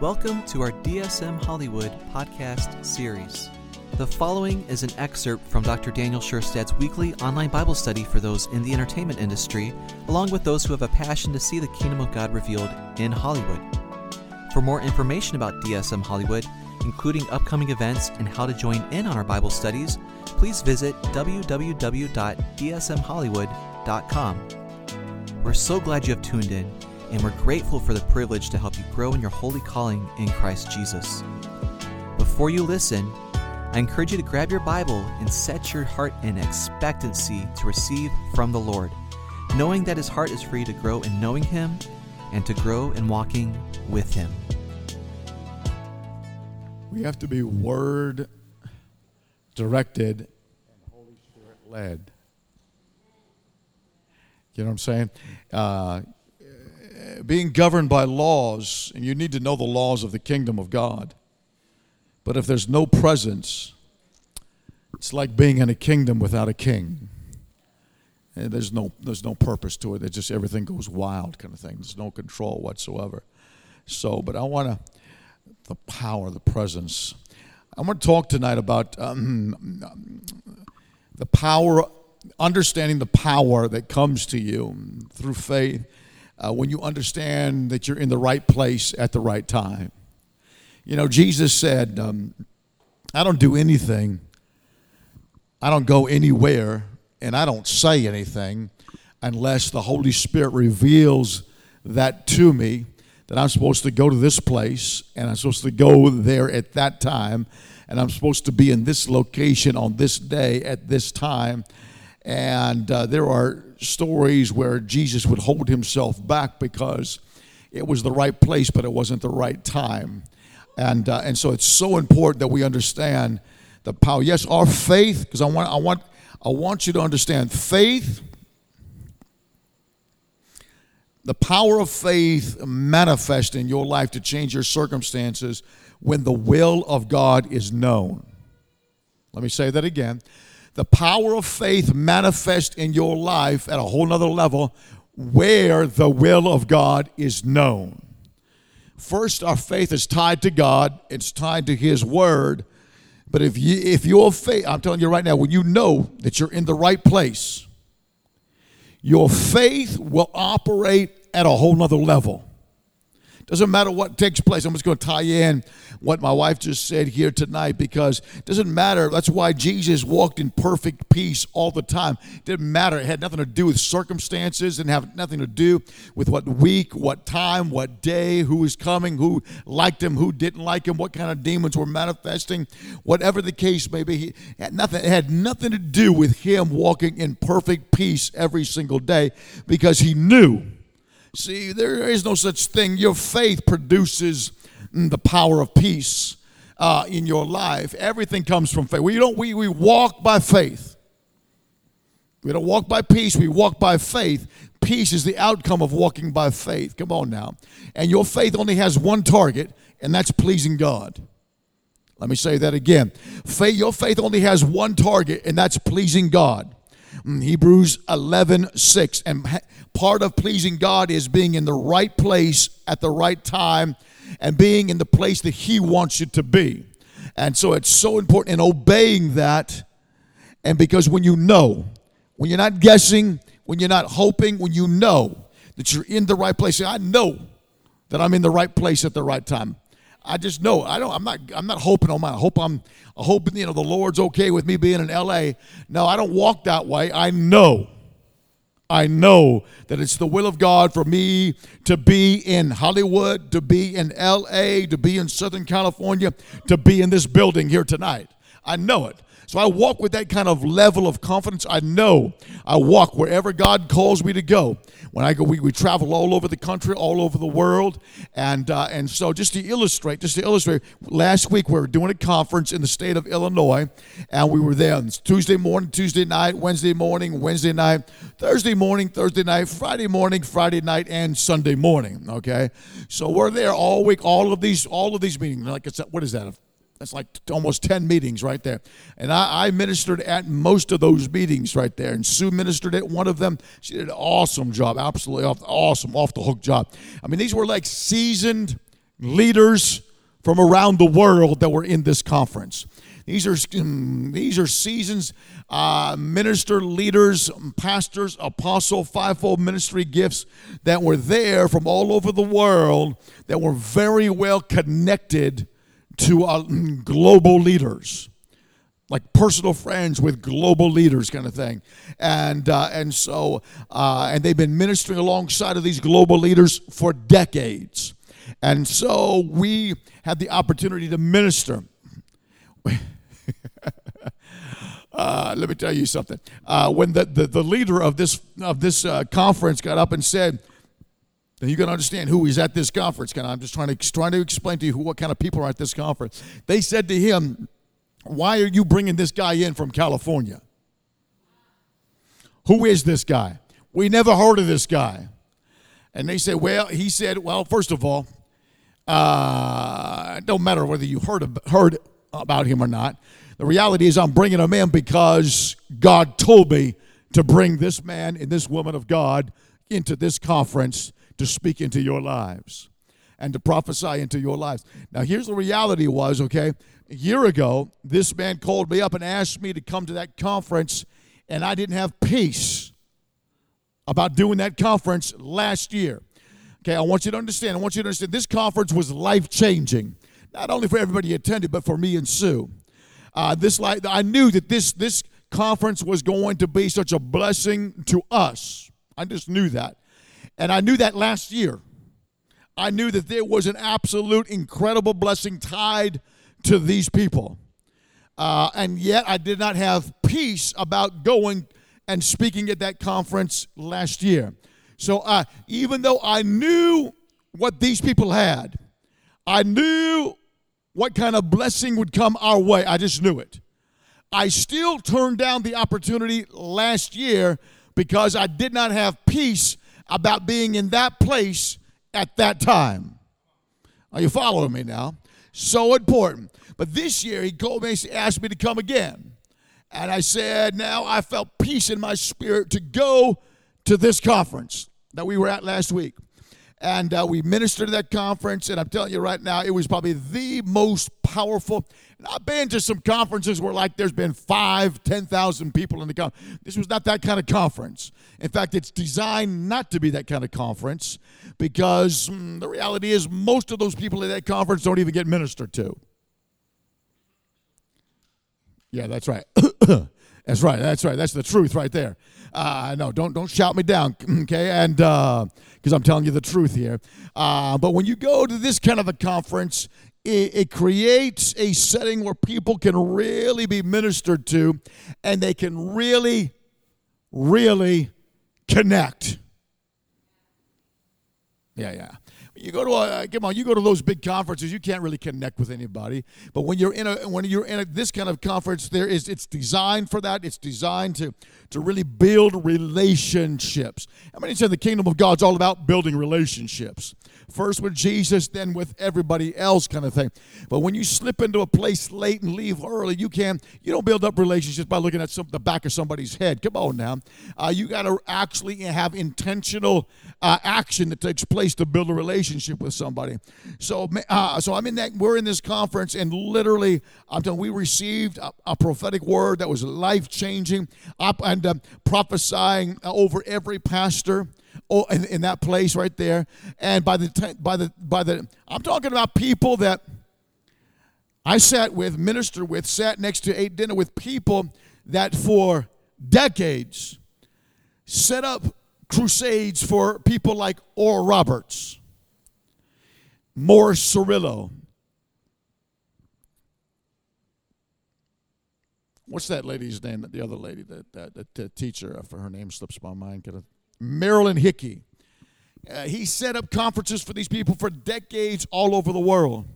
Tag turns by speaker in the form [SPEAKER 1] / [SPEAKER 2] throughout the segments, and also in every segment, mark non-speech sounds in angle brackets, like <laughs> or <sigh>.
[SPEAKER 1] Welcome to our DSM Hollywood podcast series. The following is an excerpt from Dr. Daniel Scherstad's weekly online Bible study for those in the entertainment industry, along with those who have a passion to see the kingdom of God revealed in Hollywood. For more information about DSM Hollywood, including upcoming events and how to join in on our Bible studies, please visit www.dsmhollywood.com. We're so glad you have tuned in and we're grateful for the privilege to help you grow in your holy calling in Christ Jesus. Before you listen, I encourage you to grab your Bible and set your heart in expectancy to receive from the Lord, knowing that His heart is for you to grow in knowing Him and to grow in walking with Him.
[SPEAKER 2] We have to be word directed and Holy Spirit led. You know what I'm saying? Uh, being governed by laws, and you need to know the laws of the kingdom of God. But if there's no presence, it's like being in a kingdom without a king. And there's no there's no purpose to it. It's just everything goes wild kind of thing. There's no control whatsoever. So, but I want to the power, the presence. I want to talk tonight about um, the power, understanding the power that comes to you through faith uh, when you understand that you're in the right place at the right time. You know, Jesus said, um, I don't do anything, I don't go anywhere, and I don't say anything unless the Holy Spirit reveals that to me that I'm supposed to go to this place and I'm supposed to go there at that time and I'm supposed to be in this location on this day at this time. And uh, there are stories where Jesus would hold himself back because it was the right place, but it wasn't the right time. And, uh, and so it's so important that we understand the power. Yes, our faith, because I want, I, want, I want you to understand faith, the power of faith manifest in your life to change your circumstances when the will of God is known. Let me say that again the power of faith manifest in your life at a whole nother level where the will of God is known. First, our faith is tied to God, it's tied to His Word. But if you if your faith, I'm telling you right now, when you know that you're in the right place, your faith will operate at a whole nother level. Doesn't matter what takes place. I'm just going to tie in what my wife just said here tonight because it doesn't matter. That's why Jesus walked in perfect peace all the time. It didn't matter. It had nothing to do with circumstances, and have nothing to do with what week, what time, what day, who was coming, who liked him, who didn't like him, what kind of demons were manifesting, whatever the case may be. He had nothing, it had nothing to do with him walking in perfect peace every single day because he knew See, there is no such thing. Your faith produces the power of peace uh, in your life. Everything comes from faith. We don't. We we walk by faith. We don't walk by peace. We walk by faith. Peace is the outcome of walking by faith. Come on now. And your faith only has one target, and that's pleasing God. Let me say that again. Faith, your faith only has one target, and that's pleasing God. Mm, Hebrews 11, 6. And part of pleasing God is being in the right place at the right time and being in the place that He wants you to be. And so it's so important in obeying that. And because when you know, when you're not guessing, when you're not hoping, when you know that you're in the right place, I know that I'm in the right place at the right time. I just know I don't. I'm not. I'm not hoping on my. I hope I'm. I hope you know the Lord's okay with me being in L.A. No, I don't walk that way. I know. I know that it's the will of God for me to be in Hollywood, to be in LA, to be in Southern California, to be in this building here tonight. I know it. So I walk with that kind of level of confidence. I know I walk wherever God calls me to go. When I go, we, we travel all over the country, all over the world. And, uh, and so just to illustrate, just to illustrate, last week we were doing a conference in the state of Illinois. And we were there Tuesday morning, Tuesday night, Wednesday morning, Wednesday night, Thursday morning, Thursday night, Friday morning, Friday night, and Sunday morning. Okay. So we're there all week, all of these, all of these meetings. Like I said, what is that? That's like almost 10 meetings right there. And I, I, ministered at most of those meetings right there. And Sue ministered at one of them. She did an awesome job, absolutely awesome, off the hook job. I mean, these were like seasoned leaders from around the world that were in this conference. These are <clears throat> these are seasons, uh, minister leaders, pastors, apostle, fivefold ministry gifts that were there from all over the world that were very well connected to uh, global leaders. Like personal friends with global leaders kind of thing. And uh, and so uh, and they've been ministering alongside of these global leaders for decades. And so we had the opportunity to minister. <laughs> Uh, let me tell you something. Uh, when the, the, the, leader of this of this uh, conference got up and said you can understand who he's at this conference. Kind of, I'm just trying to trying to explain to you who, what kind of people are at this conference. They said to him, why are you bringing this guy in from California? Who is this guy? We never heard of this guy. And they said, Well, he said, Well, first of all, uh, it don't matter whether you heard, heard about him or not. The reality is, I'm bringing him in because God told me to bring this man and this woman of God into this conference to speak into your lives and to prophesy into your lives. Now, here's the reality was, okay, a year ago, this man called me up and asked me to come to that conference, and I didn't have peace about doing that conference last year. Okay, I want you to understand. I want you to understand this conference was life changing, not only for everybody attended, but for me and Sue. Uh, this like I knew that this this conference was going to be such a blessing to us. I just knew that, and I knew that last year. I knew that there was an absolute incredible blessing tied to these people. Uh, and yet I did not have peace about going and speaking at that conference last year. So uh, even though I knew what these people had, I knew what kind of blessing would come our way. I just knew it. I still turned down the opportunity last year because I did not have peace about being in that place at that time. Are you following me now? So important. But this year, he called me asked me to come again. And I said, now I felt peace in my spirit to go to this conference that we were at last week and uh, we ministered at that conference. And I'm telling you right now, it was probably the most powerful. And I've been to some conferences where like there's been five, ten thousand people in the conference. This was not that kind of conference. In fact, it's designed not to be that kind of conference because mm, the reality is most of those people at that conference don't even get ministered to. Yeah, that's right. <coughs> that's right. That's right. That's the truth right there. Uh, no, don't don't shout me down, <clears throat> okay? And because I'm telling you the truth here. Uh, but when you go to this kind of a conference, it, it, creates a setting where people can really be ministered to, and they can really, really connect. Yeah, yeah. You go to a come on, you go to those big conferences, you can't really connect with anybody. But when you're in a when you're in a, this kind of conference, there is it's designed for that. It's designed to to really build relationships. I mean, said the kingdom of God's all about building relationships first with Jesus, then with everybody else, kind of thing. But when you slip into a place late and leave early, you can't. you don't build up relationships by looking at some, the back of somebody's head. Come on now, uh, you got to actually have intentional uh, action that takes place to build a relationship with somebody. So, uh, so I'm in that. We're in this conference, and literally, I'm telling. We received a, a prophetic word that was life changing, up and uh, prophesying over every pastor oh, in, in that place right there. And by the by the by the I'm talking about people that I sat with, ministered with, sat next to, ate dinner with people that for decades set up crusades for people like Oral Roberts, Morris Cerullo. What's that lady's name? The other lady, that the, the teacher, uh, for her name slips my mind. Could have Marilyn Hickey. Uh, he set up conferences for these people for decades all over the world.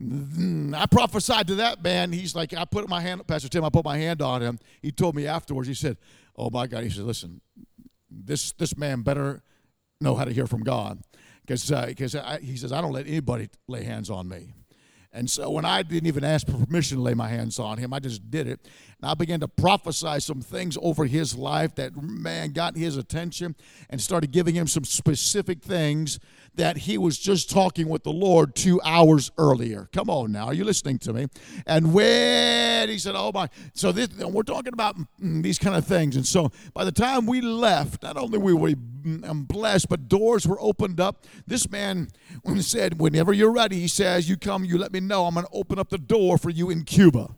[SPEAKER 2] Mm, I prophesied to that man. He's like, I put my hand, Pastor Tim, I put my hand on him. He told me afterwards, he said, Oh my God. He said, Listen, this, this man better know how to hear from God. Because uh, he says, I don't let anybody lay hands on me. And so when I didn't even ask for permission to lay my hands on him, I just did it. And I began to prophesy some things over his life that, man, got his attention and started giving him some specific things that he was just talking with the Lord two hours earlier. Come on now, are you listening to me? And when he said, Oh my, so this, we're talking about mm, these kind of things. And so by the time we left, not only were we mm, blessed, but doors were opened up. This man said, Whenever you're ready, he says, You come, you let me know. I'm going to open up the door for you in Cuba.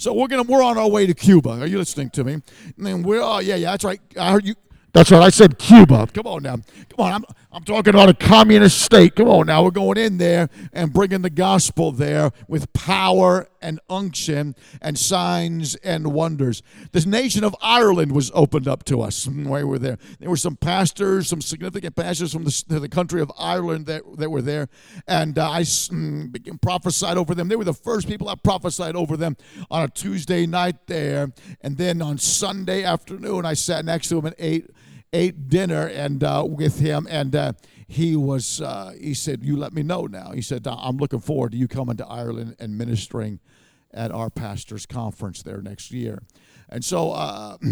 [SPEAKER 2] So we're gonna we're on our way to Cuba. Are you listening to me? And we're oh yeah yeah that's right. I heard you that's right. I said Cuba. Come on now. Come on. I'm, I'm talking about a communist state. Come on now. We're going in there and bringing the gospel there with power and unction and signs and wonders. This nation of Ireland was opened up to us <laughs> while we were there. There were some pastors, some significant pastors from the, the country of Ireland that, that were there. And uh, I mm, prophesied over them. They were the first people I prophesied over them on a Tuesday night there. And then on Sunday afternoon, I sat next to them and ate ate dinner and uh, with him, and uh, he was uh, he said, "You let me know now." He said, "I'm looking forward to you coming to Ireland and ministering at our pastors' conference there next year." And so. Uh, <clears throat>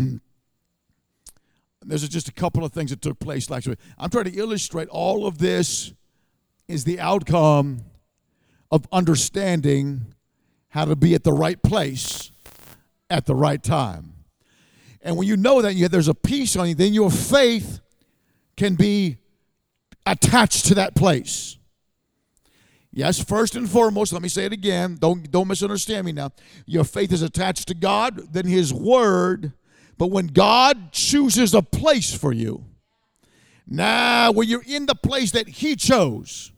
[SPEAKER 2] there's just a couple of things that took place last week. I'm trying to illustrate all of this is the outcome of understanding how to be at the right place at the right time. And when you know that you, there's a peace on you, then your faith can be attached to that place. Yes, first and foremost, let me say it again. Don't, don't misunderstand me now. Your faith is attached to God, then His Word. But when God chooses a place for you, now when you're in the place that He chose,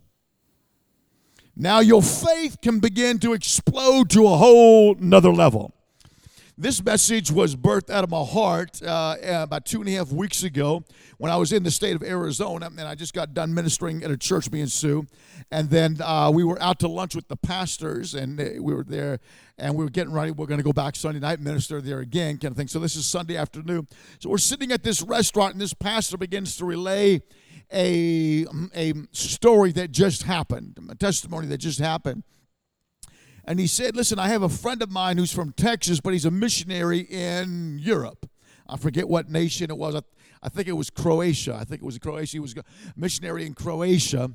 [SPEAKER 2] now your faith can begin to explode to a whole nother level. This message was birthed out of my heart uh, about two and a half weeks ago when I was in the state of Arizona, and I just got done ministering at a church, me and Sue. And then uh, we were out to lunch with the pastors, and we were there, and we were getting ready. We're going to go back Sunday night, minister there again, kind of thing. So this is Sunday afternoon. So we're sitting at this restaurant, and this pastor begins to relay a, a story that just happened, a testimony that just happened and he said, Listen, I have a friend of mine who's from Texas, but he's a missionary in Europe. I forget what nation it was. I, I think it was Croatia. I think it was Croatia. He was a missionary in Croatia.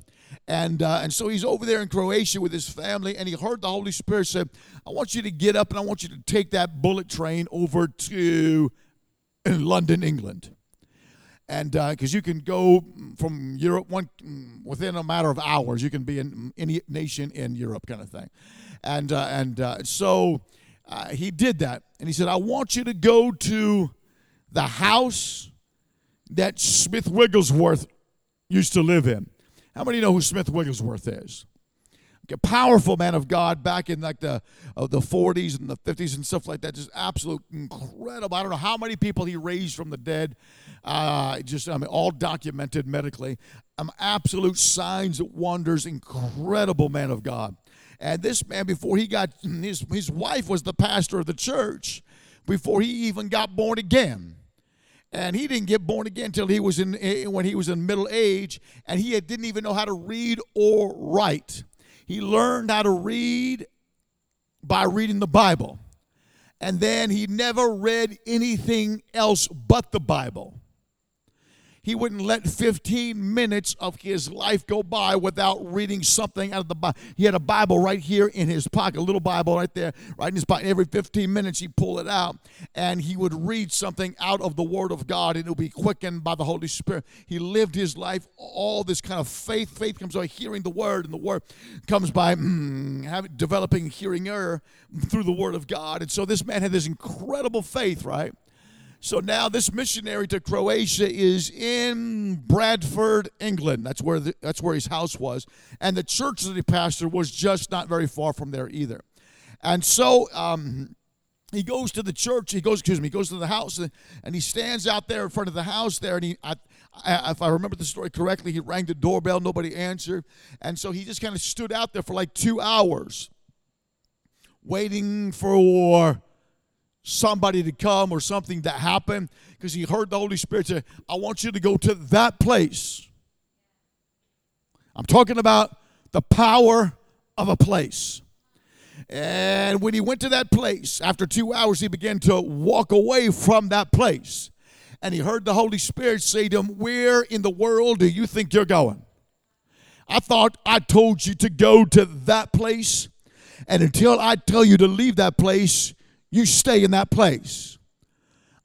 [SPEAKER 2] And, uh, and so he's over there in Croatia with his family, and he heard the Holy Spirit say, I want you to get up and I want you to take that bullet train over to London, England and because uh, you can go from Europe one within a matter of hours, you can be in any nation in Europe, kind of thing, and uh, and uh, so uh, he did that, and he said, "I want you to go to the house that Smith Wigglesworth used to live in." How many know who Smith Wigglesworth is? a powerful man of God back in like the uh, the 40s and the 50s and stuff like that. Just absolute incredible. I don't know how many people he raised from the dead. Uh, just I mean, all documented medically. Um, absolute signs, wonders, incredible man of God. And this man, before he got his his wife was the pastor of the church, before he even got born again. And he didn't get born again until he was in eh, when he was in middle age and he didn't even know how to read or write. He learned how to read by reading the Bible. And then he never read anything else but the Bible he wouldn't let 15 minutes of his life go by without reading something out of the Bible. He had a Bible right here in his pocket, a little Bible right there, right in his pocket. Every 15 minutes, he'd pull it out and he would read something out of the Word of God and it would be quickened by the Holy Spirit. He lived his life, all this kind of faith. Faith comes by hearing the Word, and the Word comes by mm, having, developing hearing error through the Word of God. And so this man had this incredible faith, right? So now this missionary to Croatia is in Bradford, England. That's where the, that's where his house was, and the church that he pastored was just not very far from there either. And so um, he goes to the church. He goes, excuse me, he goes to the house, and, and he stands out there in front of the house there. And he, I, if I remember the story correctly, he rang the doorbell. Nobody answered, and so he just kind of stood out there for like two hours, waiting for somebody to come or something that happened because he heard the Holy Spirit say, I want you to go to that place. I'm talking about the power of a place. And when he went to that place, after two hours, he began to walk away from that place. And he heard the Holy Spirit say to him, Where in the world do you think you're going? I thought I told you to go to that place. And until I tell you to leave that place, you stay in that place.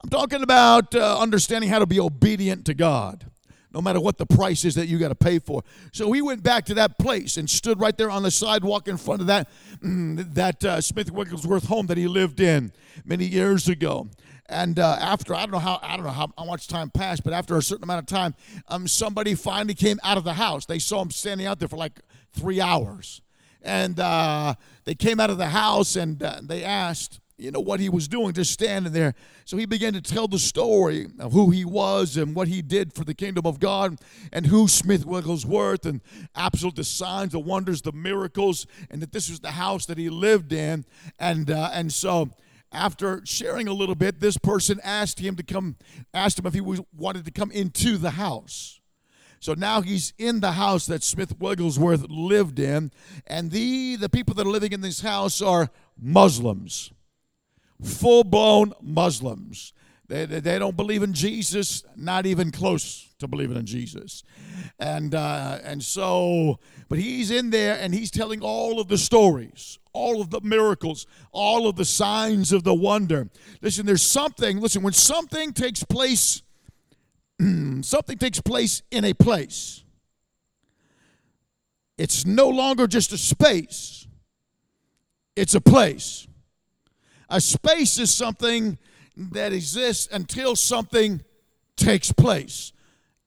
[SPEAKER 2] I'm talking about uh, understanding how to be obedient to God no matter what the price is that you got to pay for. So we went back to that place and stood right there on the sidewalk in front of that mm, that uh, Smith Wigglesworth home that he lived in many years ago. And uh, after I don't know how I don't know how, much time passed, but after a certain amount of time, um, somebody finally came out of the house. They saw him standing out there for like three hours, and uh, they came out of the house and uh, they asked, you know what he was doing just standing there. So he began to tell the story of who he was and what he did for the kingdom of god and who smith wigglesworth and absolute the signs the wonders the miracles and that this was the house that he lived in. And uh, and so after sharing a little bit this person asked him to come asked him if he was, wanted to come into the house. So now he's in the house that Smith Wigglesworth lived in, and the the people that are living in this house are Muslims full blown Muslims. They, they don't believe in Jesus, not even close to believing in Jesus. And, uh, and so, but he's in there and he's telling all of the stories, all of the miracles, all of the signs of the wonder. Listen, there's something, listen, when something takes place, <clears throat> something takes place in a place, it's no longer just a space, it's a place. A space is something that exists until something takes place.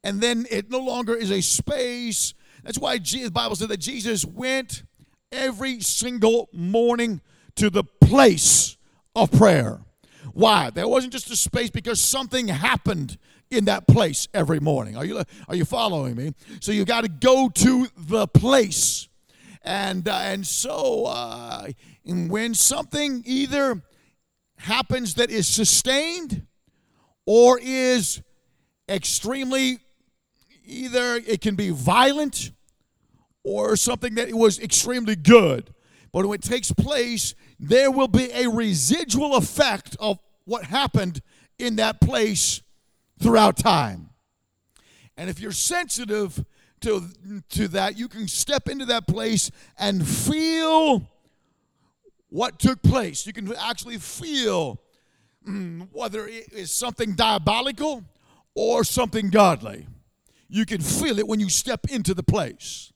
[SPEAKER 2] And then it no longer is a space. That's why the Bible said that Jesus went every single morning to the place of prayer. Why? There wasn't just a space because something happened in that place every morning. Are you are you following me? So you got to go to the place, and uh, and so uh, when something either happens that is sustained or is extremely either it can be violent or something that was extremely good. But when it takes place, there will be a residual effect of what happened in that place throughout time. And if you're sensitive to, to that, you can step into that place and feel what took place. You can actually feel mm, whether it is something diabolical or something godly. You can feel it when you step into the place.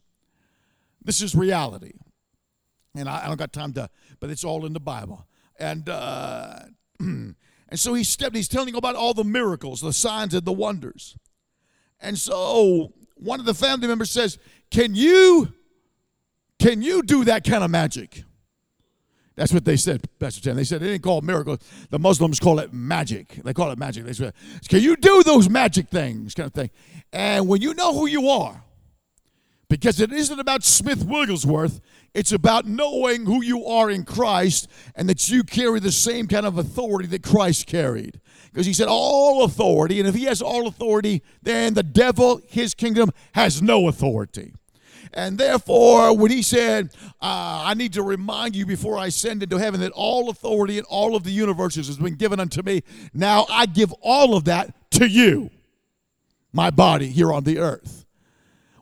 [SPEAKER 2] This is reality. And I, I don't got time to, but it's all in the Bible. And uh, <clears throat> and so he stepped, he's telling about all the miracles, the signs, and the wonders. And so one of the family members says, Can you can you do that kind of magic? That's what they said, Pastor Tim. They said they didn't call it miracles. The Muslims call it magic. They call it magic. They said, Can you do those magic things? kind of thing. And when you know who you are, because it isn't about Smith Wigglesworth, it's about knowing who you are in Christ and that you carry the same kind of authority that Christ carried. Because he said, All authority, and if he has all authority, then the devil, his kingdom, has no authority. And therefore, when he said, uh, I need to remind you before I ascend into heaven that all authority in all of the universes has been given unto me, now I give all of that to you, my body here on the earth.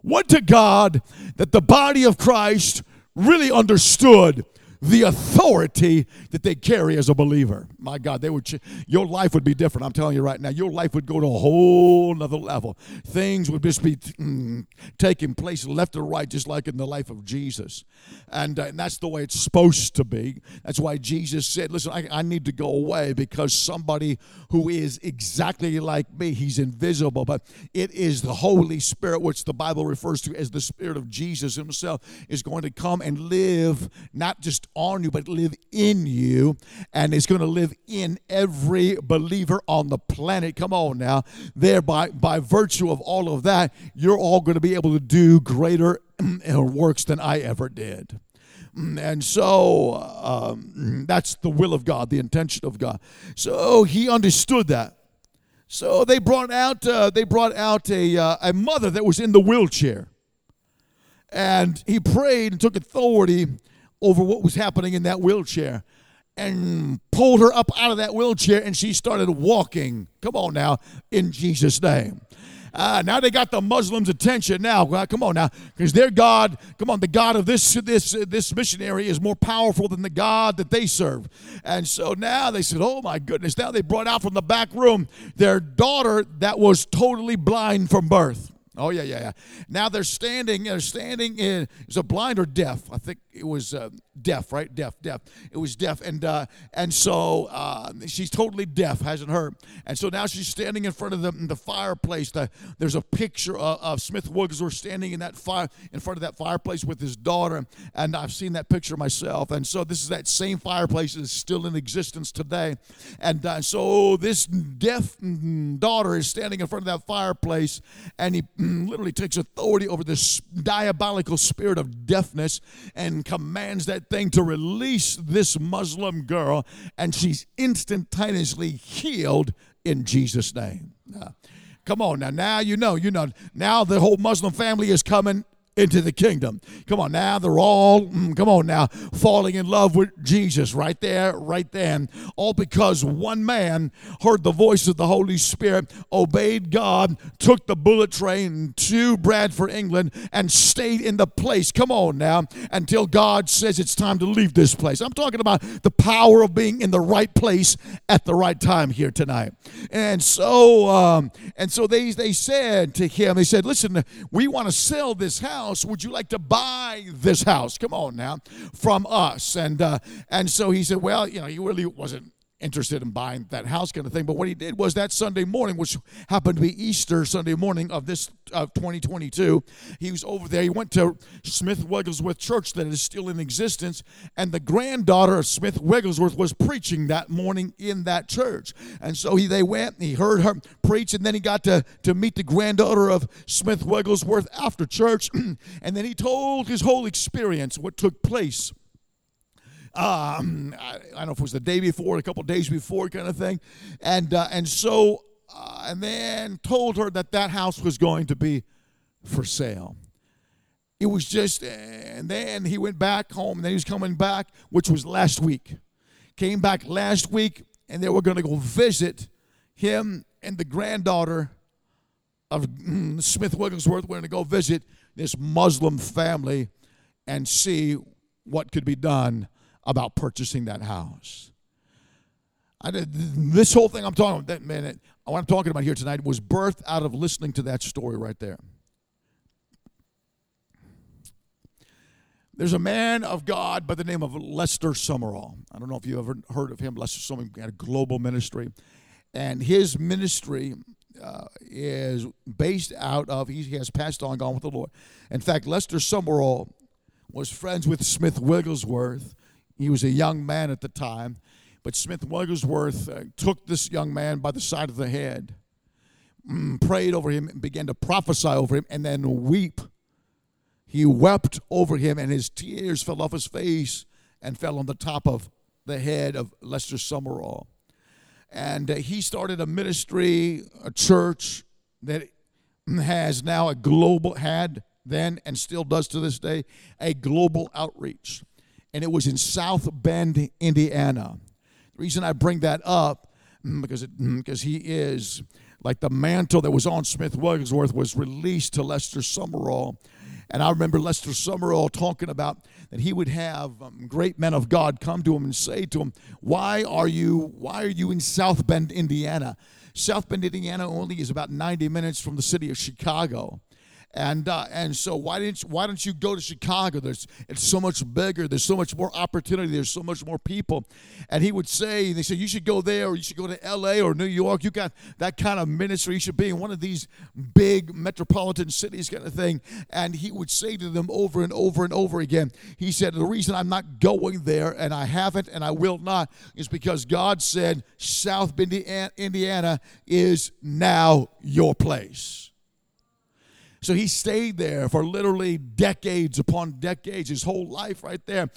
[SPEAKER 2] What to God that the body of Christ really understood the authority that they carry as a believer. My God, they would ch- your life would be different. I'm telling you right now, your life would go to a whole nother level. Things would just be mm, taking place left or right, just like in the life of Jesus. And, uh, and that's the way it's supposed to be. That's why Jesus said, Listen, I, I need to go away because somebody who is exactly like me, he's invisible, but it is the Holy Spirit, which the Bible refers to as the Spirit of Jesus Himself, is going to come and live not just on you, but live in you. And it's going to live in every believer on the planet. Come on now. Thereby, by virtue of all of that, you're all going to be able to do greater <clears throat> works than I ever did. And so um, that's the will of God, the intention of God. So he understood that. So they brought out uh, they brought out a uh, a mother that was in the wheelchair, and he prayed and took authority over what was happening in that wheelchair and pulled her up out of that wheelchair and she started walking. Come on now, in Jesus' name. Uh, now they got the Muslims' attention. Now, come on now, because their God, come on, the God of this this this missionary is more powerful than the God that they serve. And so now they said, "Oh my goodness!" Now they brought out from the back room their daughter that was totally blind from birth. Oh yeah, yeah, yeah. Now they're standing. They're standing in. Is a blind or deaf? I think it was uh, deaf, right? Deaf, deaf. It was deaf, and uh, and so uh, she's totally deaf, hasn't heard, and so now she's standing in front of the, the fireplace. The, there's a picture of, of Smith Wigglesworth standing in that fire in front of that fireplace with his daughter, and I've seen that picture myself. And so this is that same fireplace that is still in existence today, and uh, so this deaf mm, daughter is standing in front of that fireplace, and he Mm, literally takes authority over this diabolical spirit of deafness and commands that thing to release this Muslim girl, and she's instantaneously healed in Jesus' name. come on now, now you know, you know, now the whole Muslim family is coming into the kingdom. Come on now, they're all, mm, come on now, falling in love with Jesus right there, right then. All because one man heard the voice of the Holy Spirit, obeyed God, took the bullet train to Bradford, England, and stayed in the place. Come on now, until God says it's time to leave this place. I'm talking about the power of being in the right place at the right time here tonight. And so, um, and so they they said to him, they said, "Listen, we want to sell this house." House. Would you like to buy this house? Come on now, from us. And uh, and so he said, well, you know, he really wasn't interested in buying that house kind of thing. But what he did was that Sunday morning, which happened to be Easter Sunday morning of this of 2022, he was over there. He went to Smith Wigglesworth Church that is still in existence, and the granddaughter of Smith Wigglesworth was preaching that morning in that church. And so he they went, he heard her preach, and then he got to, to meet the granddaughter of Smith Wigglesworth after church, <clears throat> and then he told his whole experience, what took place um, I, I, don't know if it was the day before, a couple days before, kind of thing, and uh, and so uh, and then told her that that house was going to be for sale. It was just, and then he went back home. And then he was coming back, which was last week. Came back last week, and they were going to go visit him and the granddaughter of mm, Smith Wigglesworth. We're going to go visit this Muslim family and see what could be done about purchasing that house. I did, this whole thing I'm talking about, that man, what I'm talking about here tonight was birthed out of listening to that story right there. There's a man of God by the name of Lester Sumrall. I don't know if you ever heard of him. Lester Sumrall had a global ministry, and his ministry uh, is based out of he has passed on, gone with the Lord. In fact, Lester Sumrall was friends with Smith Wigglesworth he was a young man at the time, but Smith Wigglesworth uh, took this young man by the side of the head, mm, prayed over him, and began to prophesy over him, and then weep. He wept over him, and his tears fell off his face and fell on the top of the head of Lester Sumrall. And uh, he started a ministry, a church that has now a global, had then and still does to this day, a global outreach and it was in South Bend, Indiana. The reason I bring that up mm, because it, mm, because he is like the mantle that was on Smith Wigglesworth was released to Lester Sumrall. And I remember Lester Sumrall talking about that he would have um, great men of God come to him and say to him, "Why are you why are you in South Bend, Indiana? South Bend, Indiana only is about 90 minutes from the city of Chicago." And uh, and so why didn't you, why don't you go to Chicago? There's it's so much bigger. There's so much more opportunity. There's so much more people. And he would say, they said you should go there, or you should go to L.A. or New York. You got that kind of ministry. You should be in one of these big metropolitan cities, kind of thing. And he would say to them over and over and over again. He said, the reason I'm not going there, and I haven't, and I will not, is because God said South Bend, Indiana is now your place. So he stayed there for literally decades upon decades, his whole life right there.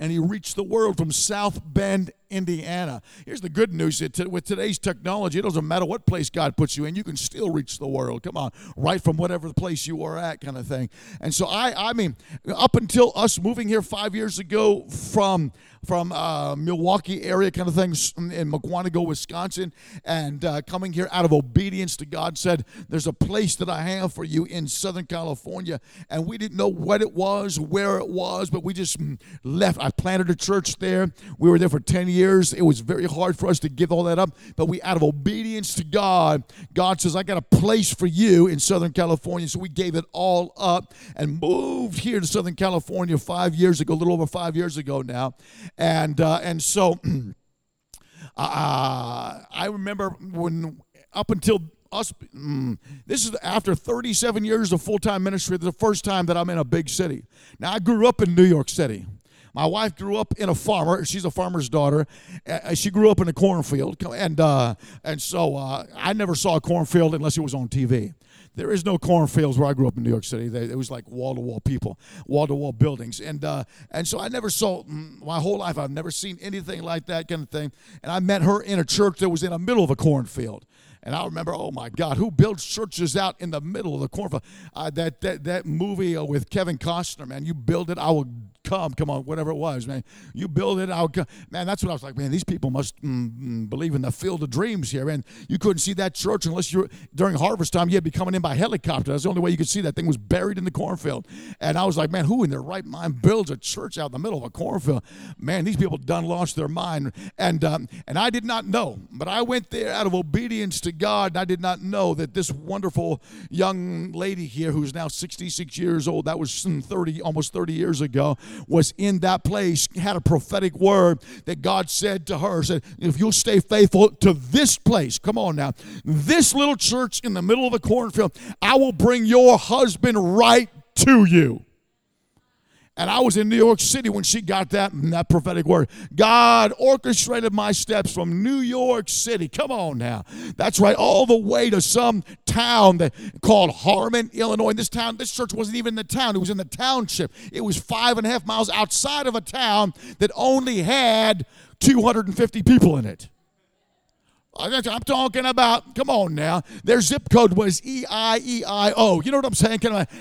[SPEAKER 2] And he reached the world from South Bend, Indiana. Here's the good news with today's technology, it doesn't matter what place God puts you in, you can still reach the world. Come on, right from whatever place you are at, kind of thing. And so I, I mean, up until us moving here five years ago from from uh, Milwaukee area, kind of things in Mukwonago, Wisconsin, and uh, coming here out of obedience to God, said, "There's a place that I have for you in Southern California," and we didn't know what it was, where it was, but we just mm, left. I planted a church there. We were there for ten years. It was very hard for us to give all that up, but we, out of obedience to God, God says, "I got a place for you in Southern California," so we gave it all up and moved here to Southern California five years ago, a little over five years ago now. And uh, and so <clears throat> uh, I remember when up until us mm, this is after 37 years of full-time ministry the first time that i'm in a big city. Now i grew up in new york city my wife grew up in a farmer. She's a farmer's daughter. She grew up in a cornfield, and uh, and so uh, I never saw a cornfield unless it was on TV. There is no cornfields where I grew up in New York City. It was like wall to wall people, wall to wall buildings, and uh, and so I never saw mm, my whole life. I've never seen anything like that kind of thing. And I met her in a church that was in the middle of a cornfield. And I remember, oh my God, who builds churches out in the middle of the cornfield? Uh, that, that that movie uh, with Kevin Costner, man, you build it, I will come. Come on, whatever it was, man. You build it, I'll come. Man, that's what I was like, man, these people must mm, mm, believe in the field of dreams here. And you couldn't see that church unless you were during harvest time, you had to be coming in by helicopter. That's the only way you could see that thing was buried in the cornfield. And I was like, man, who in their right mind builds a church out in the middle of a cornfield? Man, these people done lost their mind. And um, and I did not know, but I went there out of obedience to God. And I did not know that this wonderful young lady here, who's now 66 years old, that was 30, almost 30 years ago, was in that place, had a prophetic word that God said to her, said, if you'll stay faithful to this place, come on now, this little church in the middle of the cornfield, I will bring your husband right to you. And I was in New York City when she got that, mm, that prophetic word. God orchestrated my steps from New York City. Come on now. That's right, all the way to some town that, called Harmon, Illinois. This town, this church wasn't even in the town, it was in the township. It was five and a half miles outside of a town that only had 250 people in it. I'm talking about, come on now. Their zip code was E I E I O. You know what I'm saying?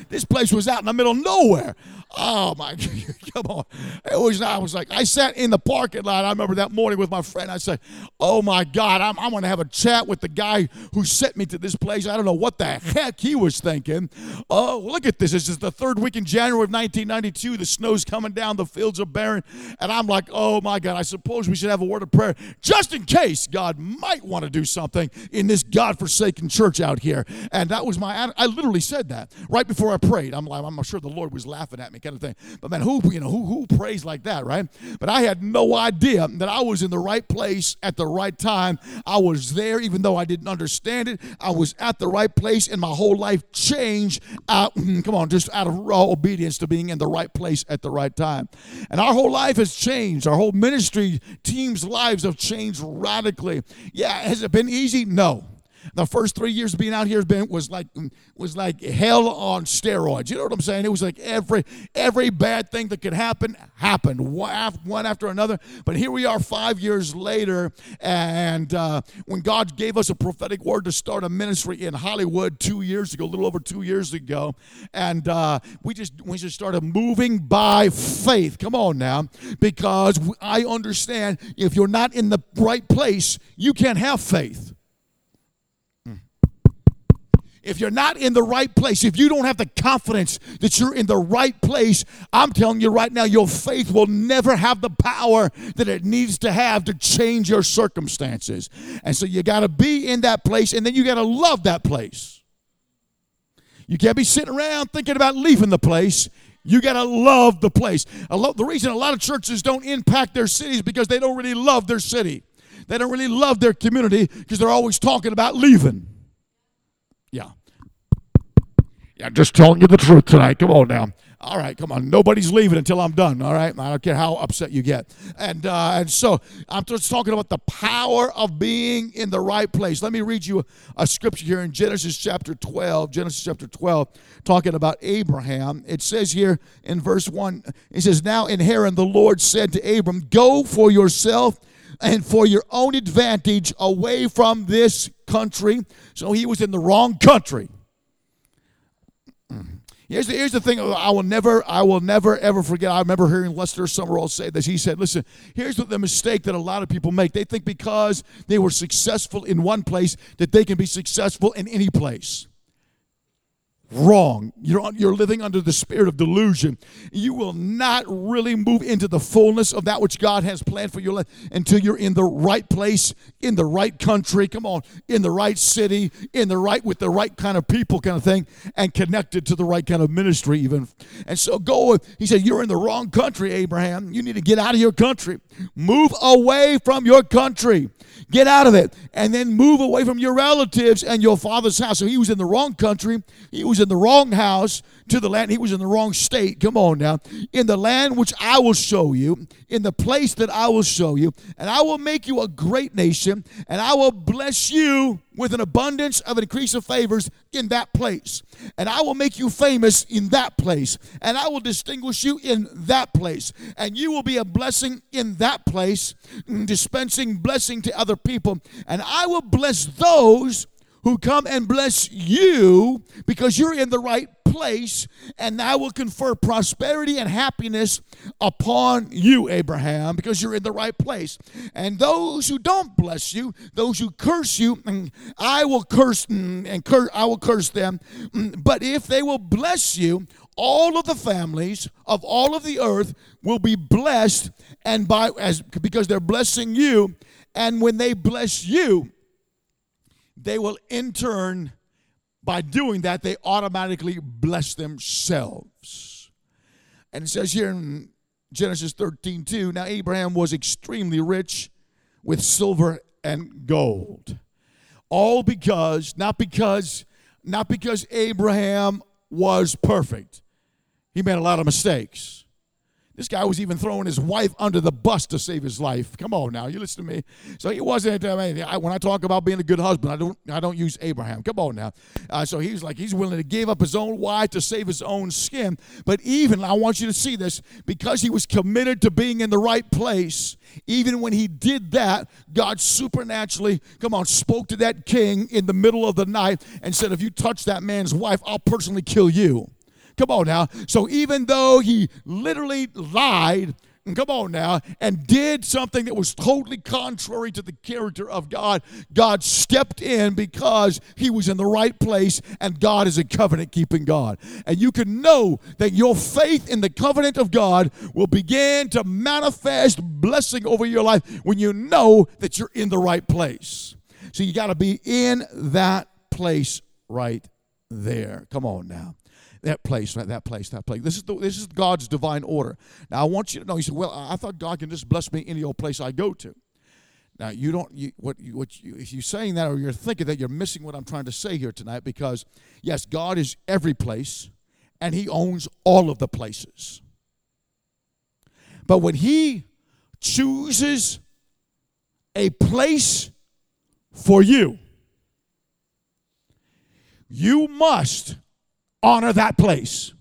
[SPEAKER 2] This place was out in the middle of nowhere. Oh my, <laughs> come on! It was. I was like, I sat in the parking lot. I remember that morning with my friend. I said, "Oh my God, I'm, I'm going to have a chat with the guy who sent me to this place. I don't know what the heck he was thinking. Oh, look at this. This is the third week in January of 1992. The snow's coming down. The fields are barren, and I'm like, oh my God. I suppose we should have a word of prayer just in case God might want to do something in this God-forsaken church out here. And that was my. I literally said that right before I prayed. I'm like, I'm sure the Lord was laughing at me kind of thing. But man, who you know who who prays like that, right? But I had no idea that I was in the right place at the right time. I was there, even though I didn't understand it. I was at the right place, and my whole life changed. Out, <clears throat> come on, just out of raw obedience to being in the right place at the right time. And our whole life has changed. Our whole ministry team's lives have changed radically. Yeah, has it been easy? No. The first three years of being out here has been was like was like hell on steroids. You know what I'm saying? It was like every every bad thing that could happen happened one after another. But here we are five years later, and uh, when God gave us a prophetic word to start a ministry in Hollywood two years ago, a little over two years ago, and uh, we just we just started moving by faith. Come on now, because I understand if you're not in the right place, you can't have faith if you're not in the right place, if you don't have the confidence that you're in the right place, I'm telling you right now, your faith will never have the power that it needs to have to change your circumstances. And so you got to be in that place and then you got to love that place. You can't be sitting around thinking about leaving the place. You got to love the place. the reason a lot of churches don't impact their cities because they don't really love their city. They don't really love their community because they're always talking about leaving. Yeah. Yeah, just telling you the truth tonight. Come on now. All right, come on. Nobody's leaving until I'm done. All right, I don't care how upset you get. And uh, and so I'm just talking about the power of being in the right place. Let me read you a, a scripture here in Genesis chapter 12. Genesis chapter 12, talking about Abraham. It says here in verse one. It says, "Now in Haran the Lord said to Abram, Go for yourself." and for your own advantage away from this country. So he was in the wrong country. Here's the, here's the thing I will never, I will never ever forget. I remember hearing Lester Sumrall say this. He said, Listen, here's the mistake that a lot of people make. They think because they were successful in one place that they can be successful in any place wrong. You're, you're living under the spirit of delusion. You will not really move into the fullness of that which God has planned for your life until you're in the right place, in the right country, come on, in the right city, in the right, with the right kind of people, kind of thing, and connected to the right kind of ministry, even. And so go, with he said, You're in the wrong country, Abraham. You need to get out of your country. Move away from your country. Get out of it. And then move away from your relatives and your father's house. So he was in the wrong country. He was in the wrong house to the land. He was in the wrong state. Come on now. In the land which I will show you, in the place that I will show you, and I will make you a great nation, and I will bless you with an abundance of an increase of favors in that place. And I will make you famous in that place. And I will distinguish you in that place. And you will be a blessing in that place, mm, dispensing blessing to other people. And I will bless those who come and bless you because you're in the right place, and I will confer prosperity and happiness upon you, Abraham, because you're in the right place. And those who don't bless you, those who curse you, mm, I will curse mm, and curse, I will curse them. Mm, but if they will bless you, all of the families of all of the earth will be blessed and by as because they're blessing you and when they bless you they will in turn, by doing that, they automatically bless themselves. And it says here in Genesis 13 2 Now Abraham was extremely rich with silver and gold. All because, not because, not because Abraham was perfect. He made a lot of mistakes. This guy was even throwing his wife under the bus to save his life. Come on now, you listen to me. So he wasn't. I mean, I, when I talk about being a good husband, I don't. I don't use Abraham. Come on now. Uh, so he's like he's willing to give up his own wife to save his own skin. But even I want you to see this because he was committed to being in the right place. Even when he did that, God supernaturally, come on, spoke to that king in the middle of the night and said, "If you touch that man's wife, I'll personally kill you." Come on now. So even though he literally lied, come on now, and did something that was totally contrary to the character of God, God stepped in because he was in the right place, and God is a covenant keeping God. And you can know that your faith in the covenant of God will begin to manifest blessing over your life when you know that you're in the right place. So you got to be in that place right there. Come on now that place, right, that place, that place. This is the, this is God's divine order. Now I want you to know. He said, "Well, I thought God can just bless me any old place I go to." Now you don't. You, what you, what you, if you're saying that or you're thinking that, you're missing what I'm trying to say here tonight. Because yes, God is every place, and He owns all of the places. But when He chooses a place for you, you must honor that place.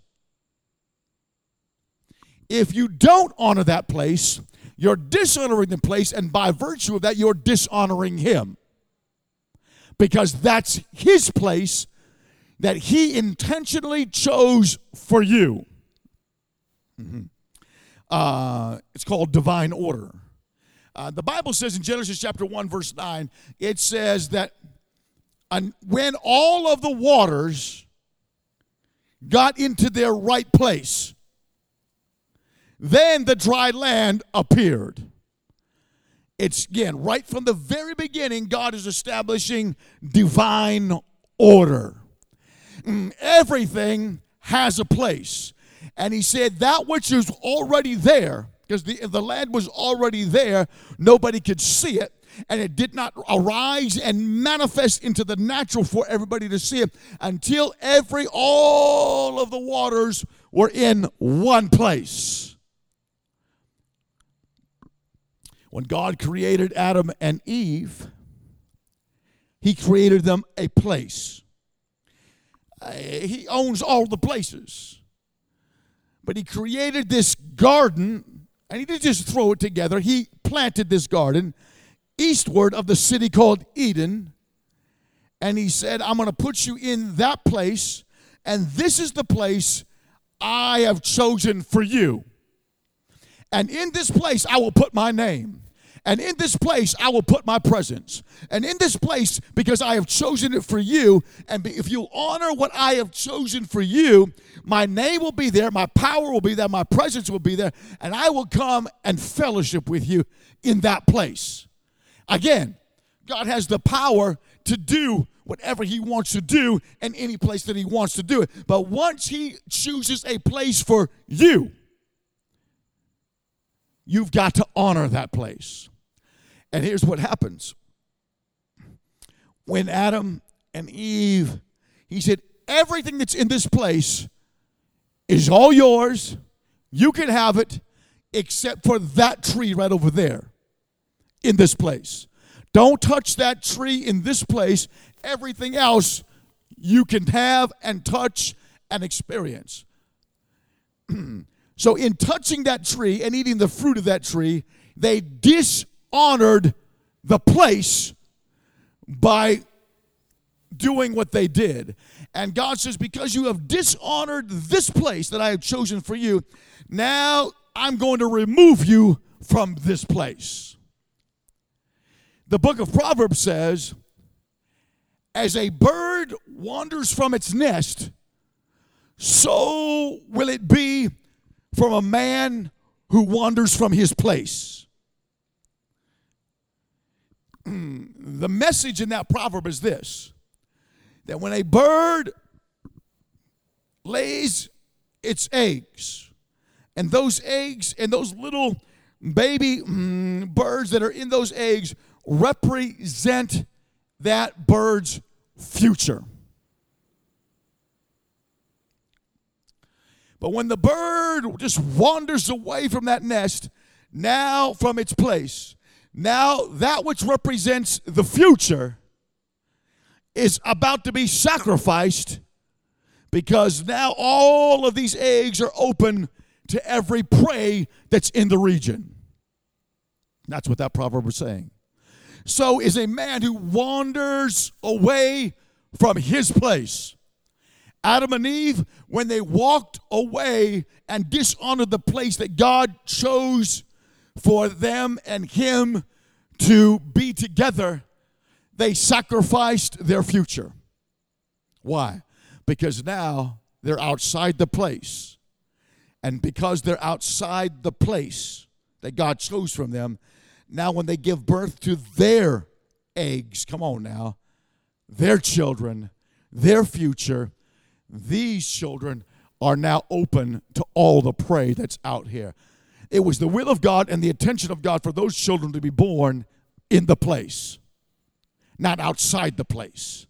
[SPEAKER 2] If you don't honor that place, you're dishonoring the place, and by virtue of that, you're dishonoring Him. Because that's His place that He intentionally chose for you. Mm-hmm. Uh, it's called divine order. Uh, the Bible says in Genesis chapter 1, verse 9, it says that when all of the waters got into their right place. Then the dry land appeared. It's again, right from the very beginning, God is establishing divine order. Mm, everything has a place. And he said, That which is already there, because the, the land was already there, nobody could see it and it did not arise and manifest into the natural for everybody to see it until every all of the waters were in one place. When God created Adam and Eve, he created them a place. He owns all the places. But he created this garden, and he didn't just throw it together. He planted this garden eastward of the city called Eden. And he said, I'm going to put you in that place, and this is the place I have chosen for you. And in this place, I will put my name. And in this place, I will put my presence. And in this place, because I have chosen it for you, and if you honor what I have chosen for you, my name will be there, my power will be there, my presence will be there, and I will come and fellowship with you in that place. Again, God has the power to do whatever He wants to do in any place that He wants to do it. But once He chooses a place for you, you've got to honor that place. And here's what happens when Adam and Eve, he said, everything that's in this place is all yours. You can have it, except for that tree right over there in this place. Don't touch that tree in this place. Everything else you can have and touch and experience. <clears throat> so, in touching that tree and eating the fruit of that tree, they dishonored the place by doing what they did. And God says, Because you have dishonored this place that I have chosen for you, now I'm going to remove you from this place. The book of Proverbs says, As a bird wanders from its nest, so will it be from a man who wanders from his place. <clears throat> the message in that proverb is this that when a bird lays its eggs, and those eggs and those little baby mm, birds that are in those eggs represent that bird's future. But when the bird just wanders away from that nest, now from its place, now, that which represents the future is about to be sacrificed because now all of these eggs are open to every prey that's in the region. That's what that proverb is saying. So is a man who wanders away from his place. Adam and Eve, when they walked away and dishonored the place that God chose for them and him to be together, they sacrificed their future. Why? Because now they're outside the place. And because they're outside the place that God chose from them, now when they give birth to their eggs, come on now, their children, their future, these children are now open to all the prey that's out here. It was the will of God and the intention of God for those children to be born in the place, not outside the place.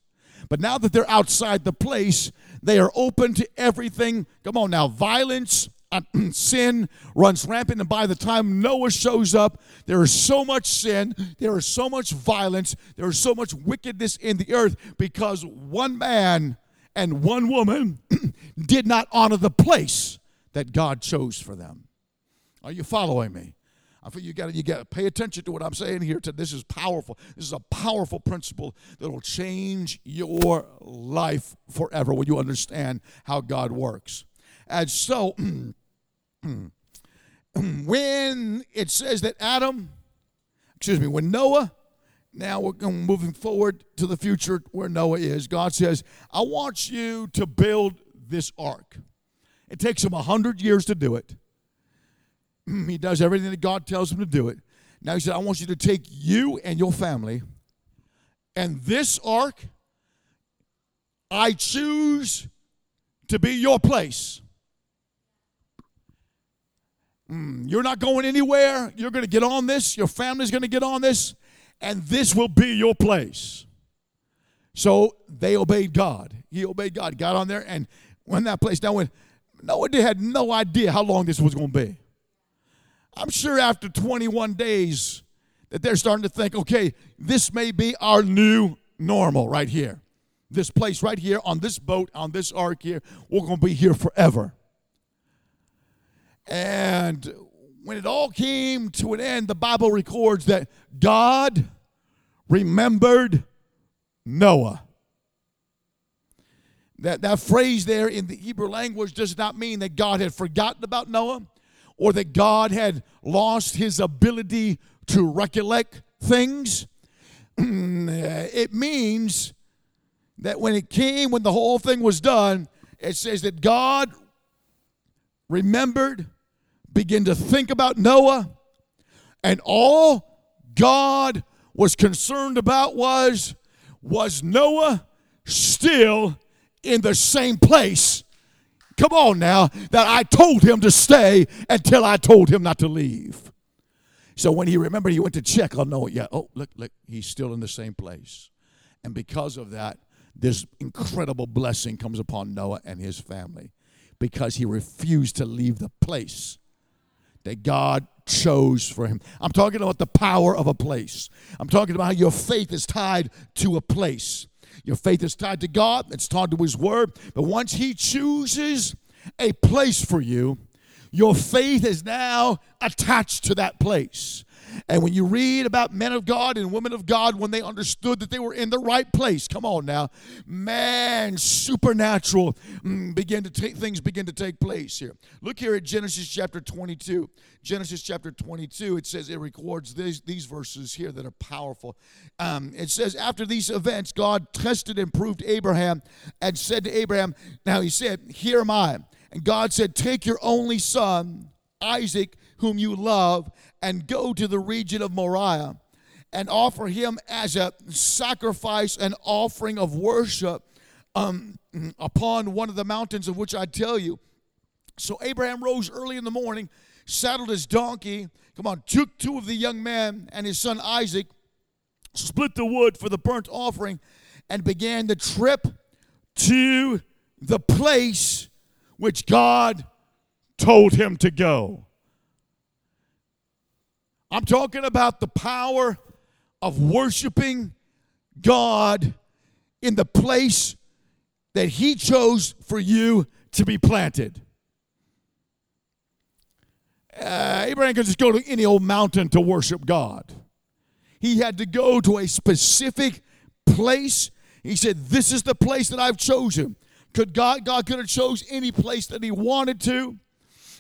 [SPEAKER 2] But now that they're outside the place, they are open to everything. Come on now, violence, uh, <clears throat> sin runs rampant, and by the time Noah shows up, there is so much sin, there is so much violence, there is so much wickedness in the earth because one man and one woman <clears throat> did not honor the place that God chose for them. Are you following me? I feel you got you got to pay attention to what I'm saying here. To this is powerful. This is a powerful principle that will change your life forever when you understand how God works. And so, <clears throat> when it says that Adam, excuse me, when Noah, now we're moving forward to the future where Noah is. God says, "I want you to build this ark." It takes him a hundred years to do it. <clears throat> he does everything that God tells him to do it. Now he said, I want you to take you and your family, and this ark, I choose to be your place. Mm, you're not going anywhere. You're going to get on this. Your family's going to get on this, and this will be your place. So they obeyed God. He obeyed God. Got on there and went that place. Now, when Noah had no idea how long this was going to be. I'm sure after 21 days that they're starting to think, okay, this may be our new normal right here. This place right here on this boat, on this ark here, we're going to be here forever. And when it all came to an end, the Bible records that God remembered Noah. That, that phrase there in the Hebrew language does not mean that God had forgotten about Noah or that God had lost his ability to recollect things. <clears throat> it means that when it came, when the whole thing was done, it says that God remembered, began to think about Noah, and all God was concerned about was was Noah still in the same place? Come on now, that I told him to stay until I told him not to leave. So when he remembered, he went to check on Noah. Yeah, oh, look, look, he's still in the same place. And because of that, this incredible blessing comes upon Noah and his family because he refused to leave the place that God chose for him. I'm talking about the power of a place. I'm talking about how your faith is tied to a place. Your faith is tied to God, it's tied to His Word. But once He chooses a place for you, your faith is now attached to that place. And when you read about men of God and women of God, when they understood that they were in the right place, come on now, man, supernatural mm, begin to take things begin to take place here. Look here at Genesis chapter 22. Genesis chapter 22, it says it records these, these verses here that are powerful. Um, it says, After these events, God tested and proved Abraham and said to Abraham, Now he said, Here am I. And God said, Take your only son, Isaac, whom you love, and go to the region of Moriah and offer him as a sacrifice and offering of worship um, upon one of the mountains of which I tell you. So Abraham rose early in the morning, saddled his donkey, come on, took two of the young men and his son Isaac, split the wood for the burnt offering, and began the trip to the place which God told him to go. I'm talking about the power of worshiping God in the place that He chose for you to be planted. Uh, Abraham could just go to any old mountain to worship God. He had to go to a specific place. He said, "This is the place that I've chosen." Could God? God could have chose any place that He wanted to.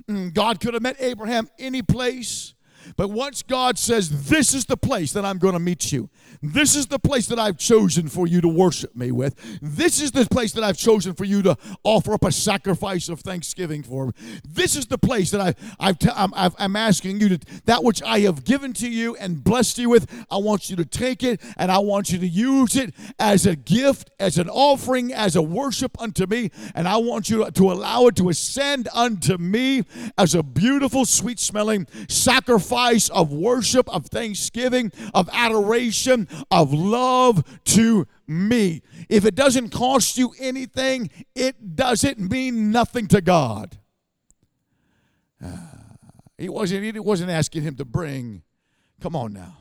[SPEAKER 2] Mm, God could have met Abraham any place. But once God says, This is the place that I'm going to meet you, this is the place that I've chosen for you to worship me with, this is the place that I've chosen for you to offer up a sacrifice of thanksgiving for, this is the place that I, I've t- I'm, I've, I'm asking you to, that which I have given to you and blessed you with, I want you to take it and I want you to use it as a gift, as an offering, as a worship unto me, and I want you to, allow it to ascend unto me as a beautiful, sweet smelling sacrifice sacrifice of worship, of thanksgiving, of adoration, of love to me. If it doesn't cost you anything, it doesn't mean nothing to God. Uh, <sighs> he wasn't, he wasn't asking him to bring, come on now,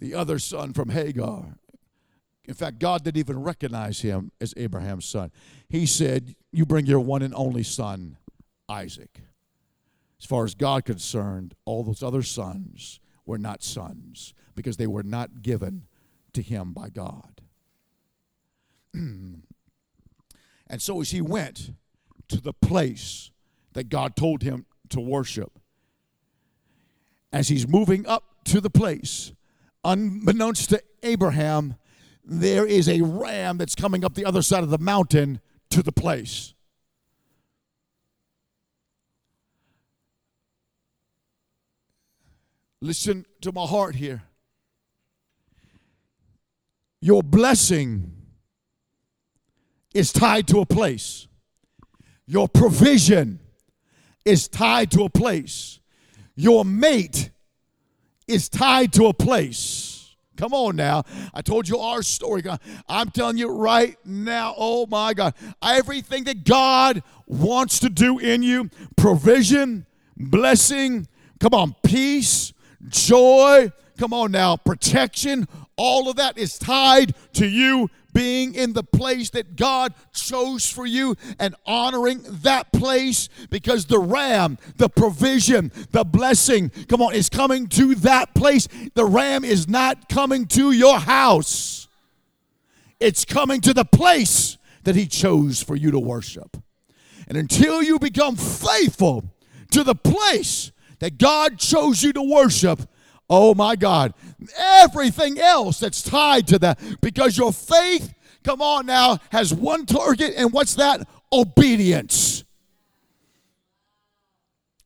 [SPEAKER 2] the other son from Hagar. In fact, God didn't even recognize him as Abraham's son. He said, You bring your one and only son, Isaac. As far as God concerned, all those other sons were not sons because they were not given to him by God. <clears throat> and so as he went to the place that God told him to worship, as he's moving up to the place, unbeknownst to Abraham, there is a ram that's coming up the other side of the mountain to the place. Listen to my heart here. Your blessing is tied to a place. Your provision is tied to a place. Your mate is tied to a place. Come on now. I told you our story. I'm telling you right now, oh my God. Everything that God wants to do in you provision, blessing, come on, peace, joy, come on now, protection, All of that is tied to you being in the place that God chose for you and honoring that place because the ram, the provision, the blessing, come on, is coming to that place. The ram is not coming to your house, it's coming to the place that He chose for you to worship. And until you become faithful to the place that God chose you to worship, oh my God, everything else that's tied to that, because your faith, come on now, has one target, and what's that? Obedience.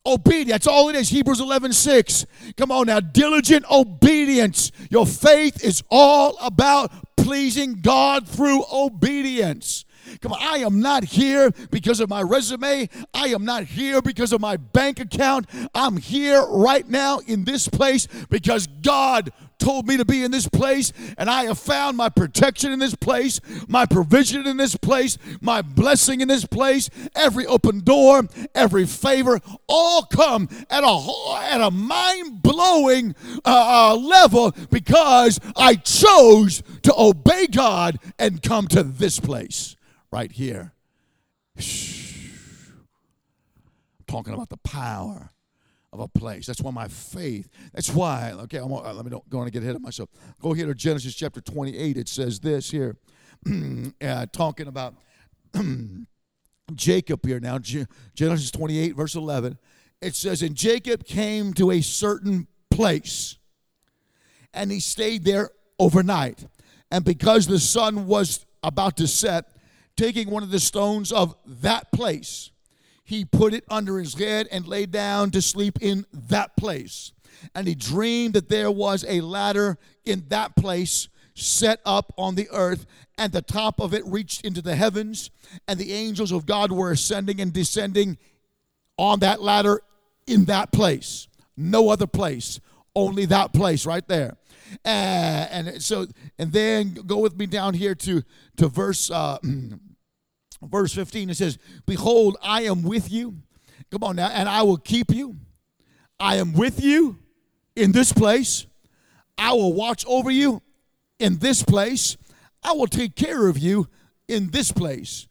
[SPEAKER 2] Obedience. That's all it is. Hebrews 11 6. Come on now. Diligent obedience. Your faith is all about pleasing God through obedience. Come on, I am not here because of my resume. I am not here because of my bank account. I'm here right now in this place because God told me to be in this place, and I have found my protection in this place, my provision in this place, my blessing in this place. Every open door, every favor, all come at a at a mind blowing uh, uh, level because I chose to obey God and come to this place right here. I'm talking about the power of a place. That's why my faith. That's why. Okay, I'm, let me don't go on and get ahead of myself. Go here to Genesis chapter 28. It says this here, <clears throat> uh, talking about <clears throat> Jacob here now. Genesis 28 verse 11. It says, and Jacob came to a certain place, and he stayed there overnight. And because the sun was about to set, taking one of the stones of that place, he put it under his head and lay down to sleep in that place. And he dreamed that there was a ladder in that place set up on the earth, and the top of it reached into the heavens, and the angels of God were ascending and descending on that ladder in that place. No other place, only that place right there. Uh, and so, and then go with me down here to to verse uh, <clears throat> verse 15. It says, "Behold, I am with you." Come on now, and I will keep you. I am with you in this place. I will watch over you in this place. I will take care of you in this place.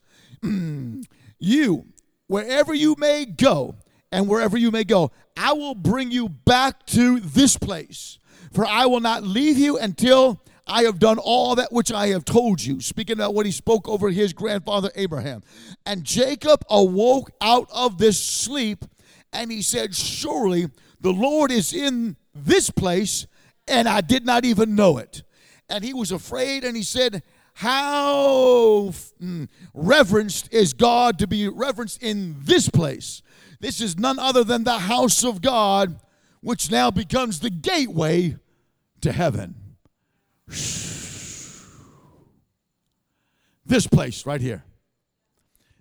[SPEAKER 2] <clears throat> you, wherever you may go, and wherever you may go, I will bring you back to this place. For I will not leave you until I have done all that which I have told you. Speaking about what he spoke over his grandfather Abraham. And Jacob awoke out of this sleep and he said, Surely the Lord is in this place, and I did not even know it. And he was afraid and he said, How mm, reverenced is God to be reverenced in this place? This is none other than the house of God, which now becomes the gateway to heaven. This place right here.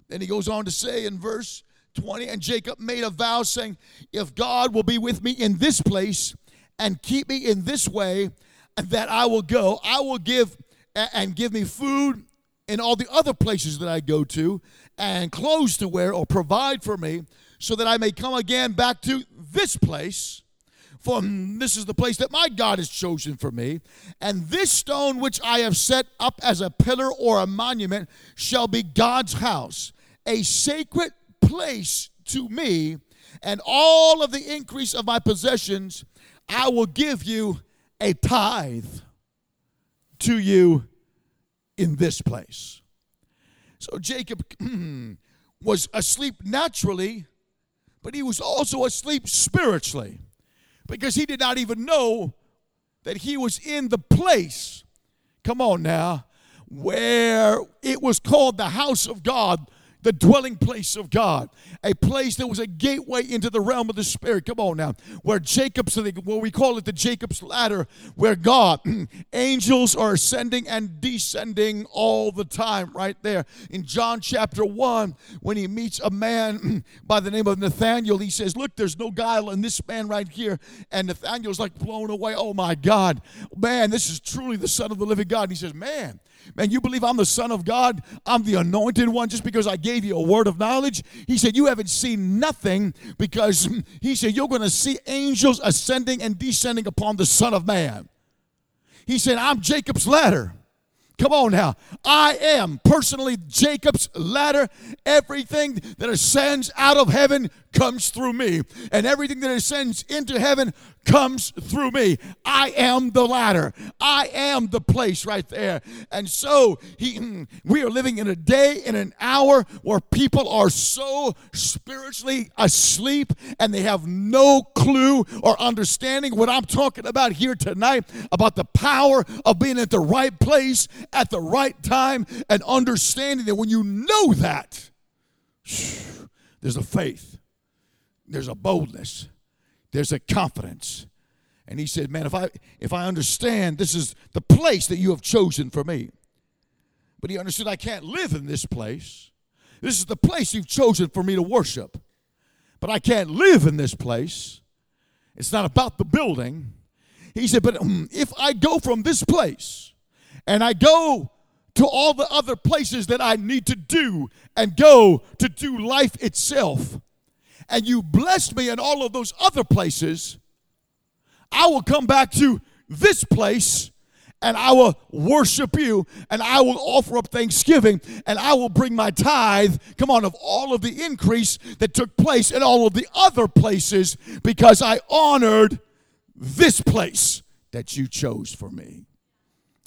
[SPEAKER 2] Then he goes on to say in verse 20, and Jacob made a vow saying, If God will be with me in this place and keep me in this way, that I will go, I will give and give me food in all the other places that I go to, and clothes to wear or provide for me, so that I may come again back to this place. For this is the place that my God has chosen for me. And this stone which I have set up as a pillar or a monument shall be God's house, a sacred place to me. And all of the increase of my possessions I will give you a tithe to you in this place. So Jacob <clears throat> was asleep naturally, but he was also asleep spiritually because he did not even know that he was in the place, come on now, where it was called the house of God the dwelling place of God, a place that was a gateway into the realm of the Spirit. Come on now, where Jacob's, where we call it the Jacob's ladder, where God, <clears throat> angels are ascending and descending all the time, right there. In John chapter 1, when he meets a man <clears throat> by the name of Nathaniel, he says, Look, there's no guile in this man right here. And Nathaniel's like blown away. Oh my God, man, this is truly the Son of the living God. And he says, Man, Man, you believe I'm the Son of God? I'm the anointed one just because I gave you a word of knowledge? He said, You haven't seen nothing because <laughs> he said, You're going to see angels ascending and descending upon the Son of Man. He said, I'm Jacob's ladder. Come on now. I am personally Jacob's ladder. Everything that ascends out of heaven comes through me, and everything that ascends into heaven comes through me. I am the ladder. I am the place right there. And so he <clears throat> we are living in a day in an hour where people are so spiritually asleep and they have no clue or understanding what I'm talking about here tonight about the power of being at the right place at the right time and understanding that when you know that there's a faith there's a boldness there's a confidence. And he said, Man, if I if I understand this is the place that you have chosen for me. But he understood I can't live in this place. This is the place you've chosen for me to worship. But I can't live in this place. It's not about the building. He said, But um, if I go from this place and I go to all the other places that I need to do and go to do life itself, and you blessed me in all of those other places, I will come back to this place and I will worship you and I will offer up thanksgiving and I will bring my tithe, come on, of all of the increase that took place in all of the other places because I honored this place that you chose for me.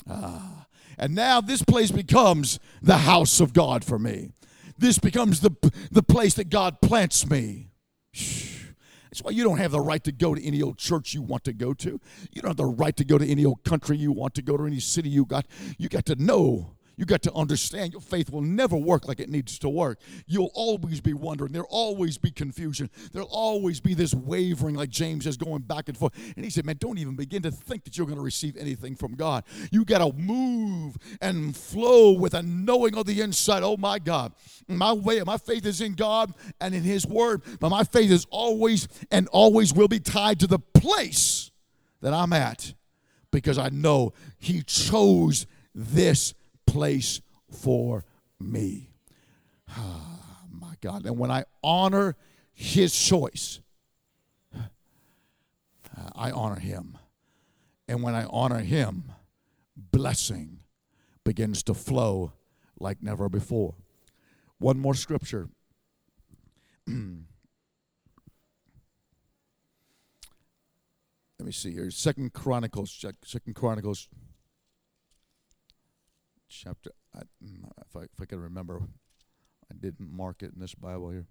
[SPEAKER 2] Ah. And now this place becomes the house of God for me. This becomes the, the place that God plants me. That's why you don't have the right to go to any old church you want to go to. You don't have the right to go to any old country you want to go to, any city you got. You got to know you got to understand your faith will never work like it needs to work. You'll always be wondering. There'll always be confusion. There'll always be this wavering, like James is going back and forth. And he said, Man, don't even begin to think that you're going to receive anything from God. You got to move and flow with a knowing of the inside. Oh, my God. My way, my faith is in God and in His Word, but my faith is always and always will be tied to the place that I'm at because I know He chose this place for me. Oh, my God. And when I honor his choice, I honor him. And when I honor him, blessing begins to flow like never before. One more scripture. <clears throat> Let me see here. Second Chronicles, Second Chronicles chapter, I, mm, if, I, if I can remember, I didn't mark it in this Bible here.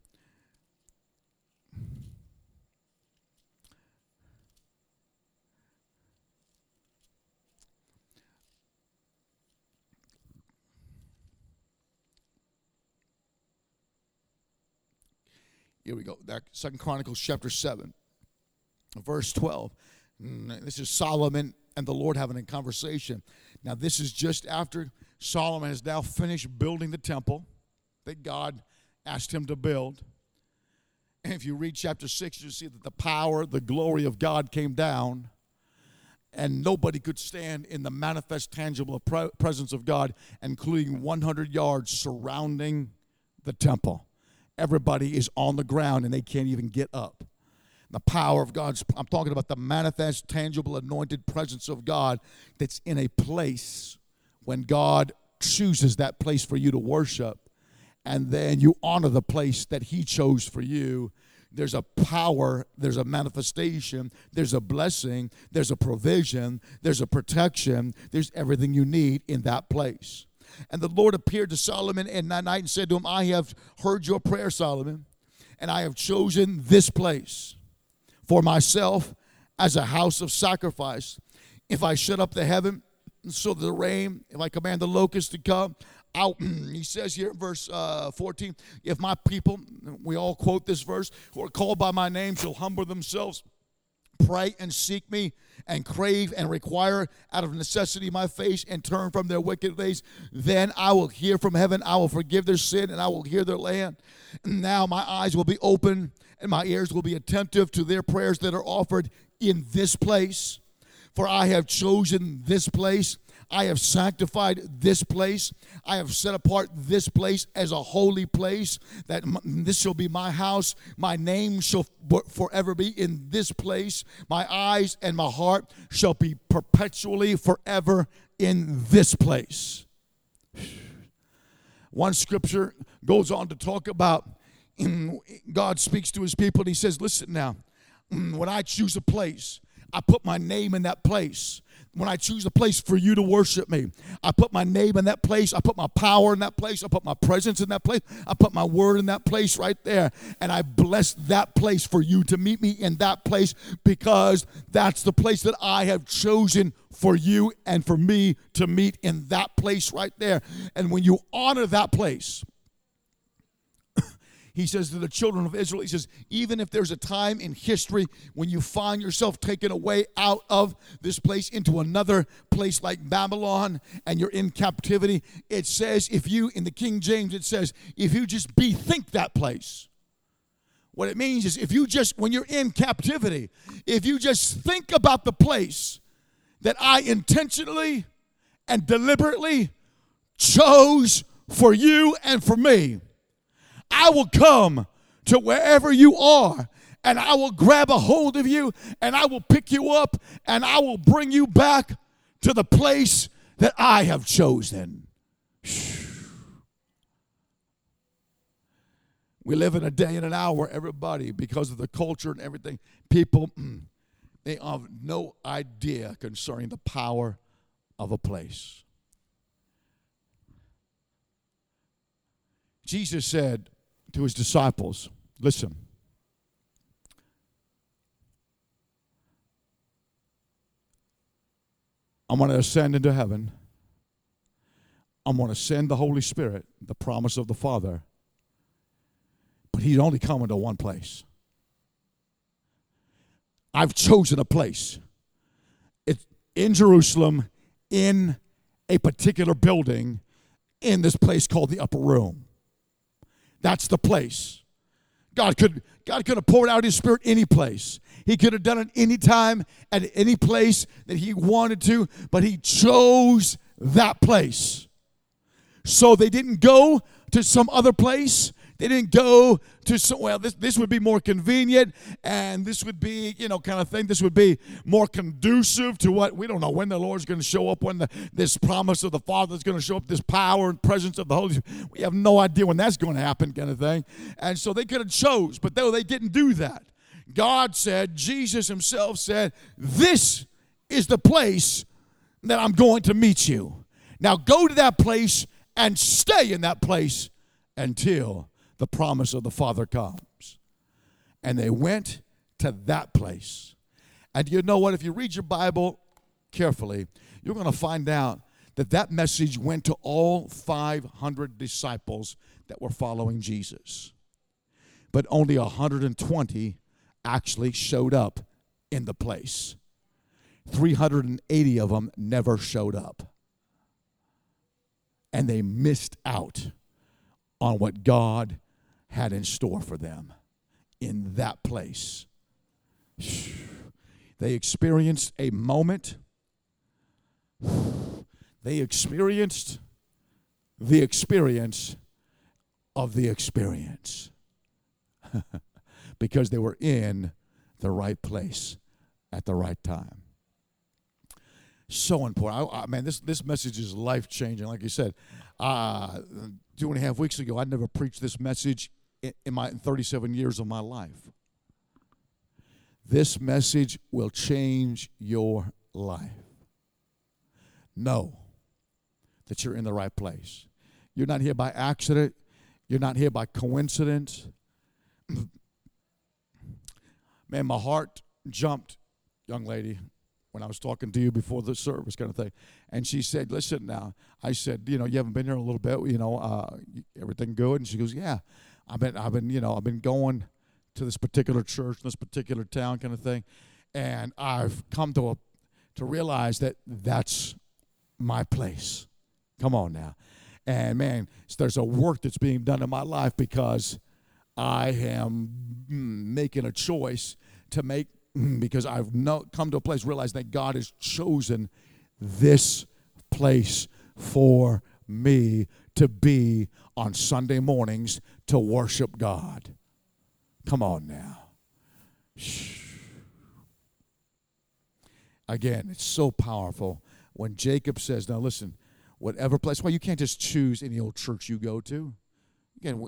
[SPEAKER 2] Here we go. That Second Chronicles chapter 7, verse 12. Mm, this is Solomon and the Lord having a conversation. Now, this is just after Solomon has now finished building the temple that God asked him to build. And if you read chapter 6, you see that the power, the glory of God came down, and nobody could stand in the manifest, tangible presence of God, including 100 yards surrounding the temple. Everybody is on the ground and they can't even get up. The power of God's, I'm talking about the manifest, tangible, anointed presence of God that's in a place when God chooses that place for you to worship, and then you honor the place that He chose for you, there's a power, there's a manifestation, there's a blessing, there's a provision, there's a protection, there's everything you need in that place. And the Lord appeared to Solomon in that night and said to him, I have heard your prayer, Solomon, and I have chosen this place for myself as a house of sacrifice. If I shut up the heaven, so the rain, if I command the locusts to come, out. <clears throat> he says here in verse uh, 14, if my people, we all quote this verse, who are called by my name shall humble themselves, pray and seek me, and crave and require out of necessity my face, and turn from their wicked ways, then I will hear from heaven, I will forgive their sin, and I will hear their land. <clears throat> Now my eyes will be open, and my ears will be attentive to their prayers that are offered in this place for I have chosen this place. I have sanctified this place. I have set apart this place as a holy place, that this shall be my house. My name shall forever be in this place. My eyes and my heart shall be perpetually forever in this place. One scripture goes on to talk about mm, God speaks to his people and he says, Listen now, mm, when I choose a place, I put my name in that place. When I choose a place for you to worship me, I put my name in that place. I put my power in that place. I put my presence in that place. I put my word in that place right there. And I bless that place for you to meet me in that place because that's the place that I have chosen for you and for me to meet in that place right there. And when you honor that place, he says to the children of Israel, he says, even if there's a time in history when you find yourself taken away out of this place into another place like Babylon and you're in captivity, it says, if you, in the King James, it says, if you just bethink that place. What it means is if you just, when you're in captivity, if you just think about the place that I intentionally and deliberately chose for you and for me I will come to wherever you are and I will grab a hold of you and I will pick you up and I will bring you back to the place that I have chosen. We live in a day and an hour where everybody, because of the culture and everything, people <clears throat> they have no idea concerning the power of a place. Jesus said, to his disciples listen, I'm going to ascend into heaven. I'm going to send the Holy Spirit, the promise of the Father. But he's only coming to one place. I've chosen a place. It's in Jerusalem, in a particular building, in this place called the upper room. That's the place. God could God could have poured out his spirit any place. He could have done it anytime at any place that he wanted to, but he chose that place. So they didn't go to some other place. They didn't go to so well. This this would be more convenient, and this would be you know kind of thing. This would be more conducive to what we don't know when the Lord's going to show up, when the, this promise of the Father is going to show up, this power and presence of the Holy. Spirit. We have no idea when that's going to happen, kind of thing. And so they could have chose, but though they didn't do that, God said, Jesus Himself said, "This is the place that I'm going to meet you. Now go to that place." and stay in that place until the promise of the Father comes. And they went to that place. And you know what? If you read your Bible carefully, you're going to find out that that message went to all 500 disciples that were following Jesus. But only 120 actually showed up in the place. 380 of them never showed up. And they missed out on what God had in store for them in that place. <sighs> They experienced a moment. <sighs> They experienced the experience of the experience <laughs> because they were in the right place at the right time. So important. I, I, man, this, this message is life changing. Like you said, uh, two and a half weeks ago, I never preached this message in my 37 years of my life. This message will change your life. Know that you're in the right place. You're not here by accident. You're not here by coincidence. <clears throat> Man, my heart jumped, young lady, when I was talking to you before the service, kind of thing. And she said, "Listen now." I said, "You know, you haven't been here a little bit. You know, uh, everything good?" And she goes, "Yeah." I've been, I've been, you know, I've been going to this particular church, in this particular town, kind of thing, and I've come to a, to realize that that's my place. Come on now, and man, there's a work that's being done in my life because I am making a choice to make because I've no, come to a place realize that God has chosen this place for me to be on Sunday mornings to worship God. Come on now. Again, it's so powerful when Jacob says, Now listen, whatever place, well, you can't just choose any old church you go to. Again,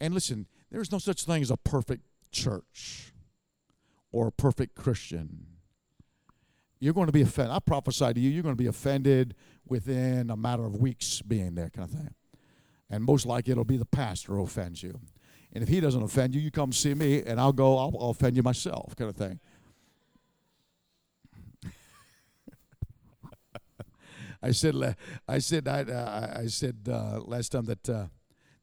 [SPEAKER 2] and listen, there's no such thing as a perfect church or a perfect Christian. You're going to be offended. I prophesy to you, you're going to be offended within a matter of weeks being there, kind of thing. And most likely it'll be the pastor who offends you. And if he doesn't offend you, you come see me and I'll go, I'll, I'll offend you myself, kind of thing. <laughs> I said, I said, I, uh, I said uh, last time that uh,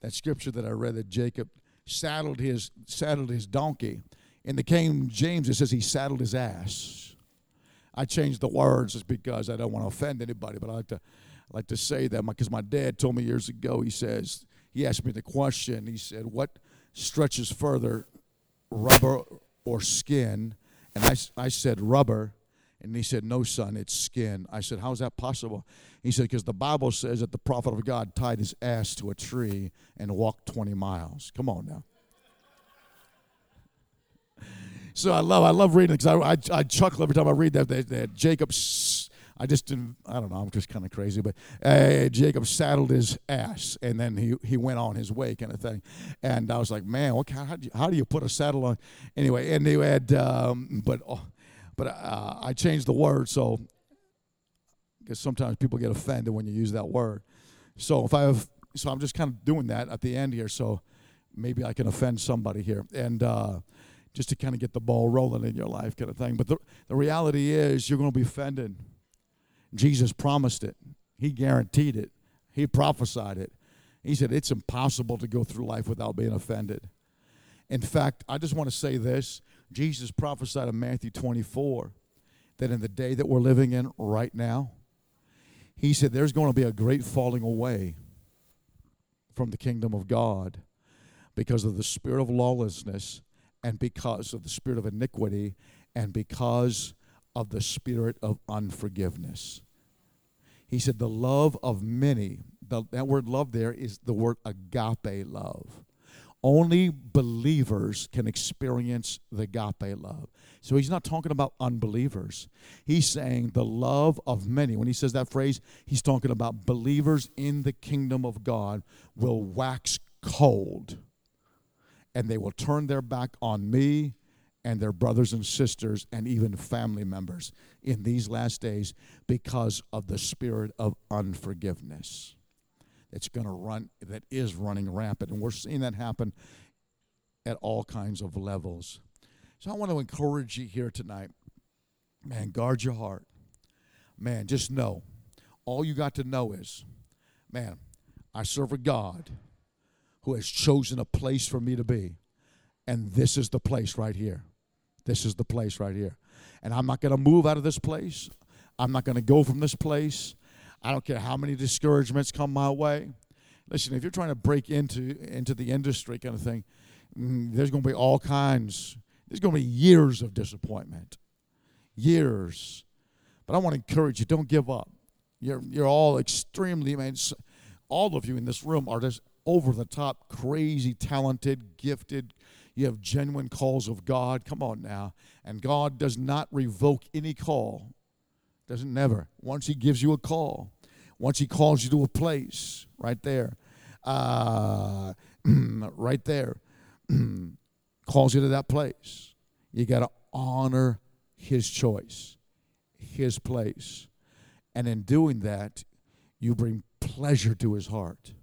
[SPEAKER 2] that scripture that I read that Jacob saddled his saddled his donkey. In the King James, it says he saddled his ass. I changed the words just because I don't want to offend anybody, but I like to I like to say that because my dad told me years ago. He says he asked me the question. He said, "What stretches further, rubber or skin?" And I, I said rubber. And he said, No, son, it's skin. I said, How's that possible? He said, Because the Bible says that the prophet of God tied his ass to a tree and walked 20 miles. Come on now. So I love I love reading because I, I, I, chuckle every time I read that, that, that Jacob I just didn't I don't know I'm just kind of crazy but uh, Jacob saddled his ass and then he he went on his way kind of thing and I was like man what how, do you, how do you put a saddle on anyway and they had um, but oh, but uh, I changed the word so because sometimes people get offended when you use that word. So if I have, so I'm just kind of doing that at the end here. So maybe I can offend somebody here, and uh, just to kind of get the ball rolling in your life, kind of thing. But the the reality is, you're going to be offended. Jesus promised it. He guaranteed it. He prophesied it. He said it's impossible to go through life without being offended. In fact, I just want to say this Jesus prophesied in Matthew 24 that in the day that we're living in right now, he said there's going to be a great falling away from the kingdom of God because of the spirit of lawlessness and because of the spirit of iniquity and because of the spirit of unforgiveness. He said the love of many, the, that word love there is the word agape love. Only believers can experience the agape love. So he's not talking about unbelievers. He's saying the love of many. When he says that phrase, he's talking about believers in the kingdom of God will wax cold and they will turn their back on me and their brothers and sisters and even family members in these last days because of the spirit of unforgiveness it's going to run that is running rampant. And we're seeing that happen at all kinds of levels. So i want to encourage you here tonight. Man guard your heart. Man just know. All you got to know is man i serve a god who has chosen a place for me to be and this is the place right here this is the place right here and i'm not going to move out of this place i'm not going to go from this place I don't care how many discouragements come my way. Listen, if you're trying to break into into the industry kind of thing, mm, there's going to be all kinds. There's going to be years of disappointment, years. But I want to encourage you: don't give up. You're you're all extremely, man. All of you in this room are just over the top, crazy, talented, gifted. You have genuine calls of God. Come on now, and God does not revoke any call. Doesn't never. Once He gives you a call, once he calls you to a place right there, uh, <clears throat> right there, <clears throat> calls you to that place, you got to honor his choice, his place. And in doing that, you bring pleasure to his heart,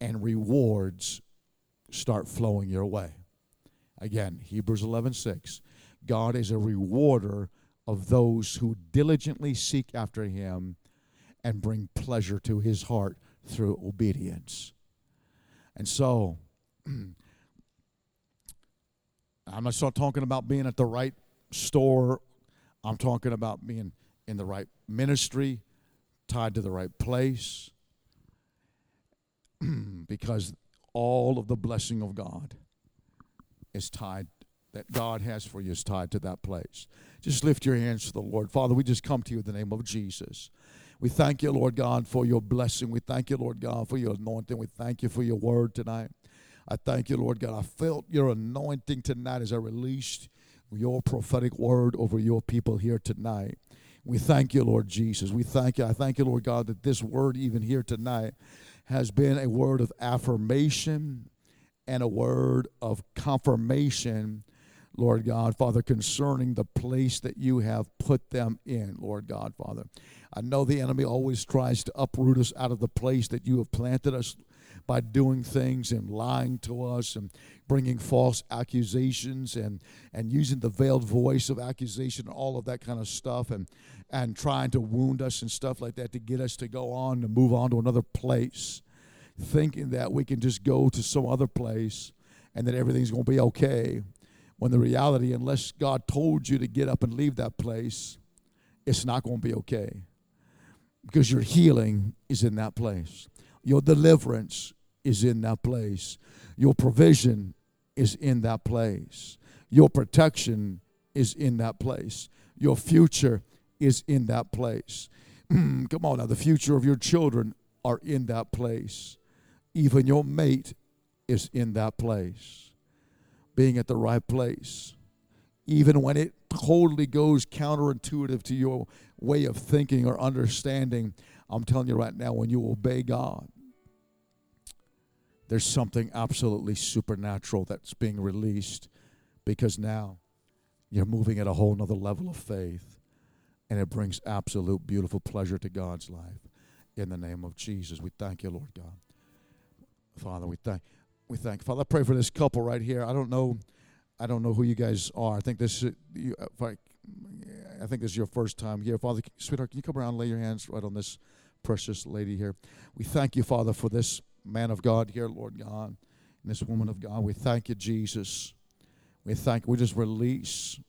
[SPEAKER 2] and rewards start flowing your way. Again, Hebrews 11 6. God is a rewarder of those who diligently seek after him and bring pleasure to his heart through obedience. And so, <clears throat> I'm not talking about being at the right store. I'm talking about being in the right ministry, tied to the right place, <clears throat> because all of the blessing of God is tied, that God has for you is tied to that place. Just lift your hands to the Lord. Father, we just come to you in the name of Jesus. We thank you, Lord God, for your blessing. We thank you, Lord God, for your anointing. We thank you for your word tonight. I thank you, Lord God. I felt your anointing tonight as I released your prophetic word over your people here tonight. We thank you, Lord Jesus. We thank you. I thank you, Lord God, that this word, even here tonight, has been a word of affirmation and a word of confirmation Lord God, Father, concerning the place that you have put them in, Lord God, Father. I know the enemy always tries to uproot us out of the place that you have planted us by doing things and lying to us and bringing false accusations and, and using the veiled voice of accusation and all of that kind of stuff and, and trying to wound us and stuff like that to get us to go on and move on to another place, thinking that we can just go to some other place and that everything's going to be okay when the reality, unless God told you to get up and leave that place, it's not going to be okay. Because your healing is in that place, your deliverance is in that place, your provision is in that place, your protection is in that place, your future is in that place. Mm, come on now, the future of your children are in that place. Even your mate is in that place being at the right place, even when it totally goes counterintuitive to your way of thinking or understanding. I'm telling you right now, when you obey God, there's something absolutely supernatural that's being released because now you're moving at a whole nother level of faith and it brings absolute beautiful pleasure to God's life. In the name of Jesus, we thank you, Lord God. Father, we thank we thank Father. I pray for this couple right here. I don't know, I don't know who you guys are. I think this, you, uh, I, I think this is your first time here, Father. Sweetheart, can you come around and lay your hands right on this precious lady here? We thank you, Father, for this man of God here, Lord God, and this woman of God. We thank you, Jesus. We thank. We just release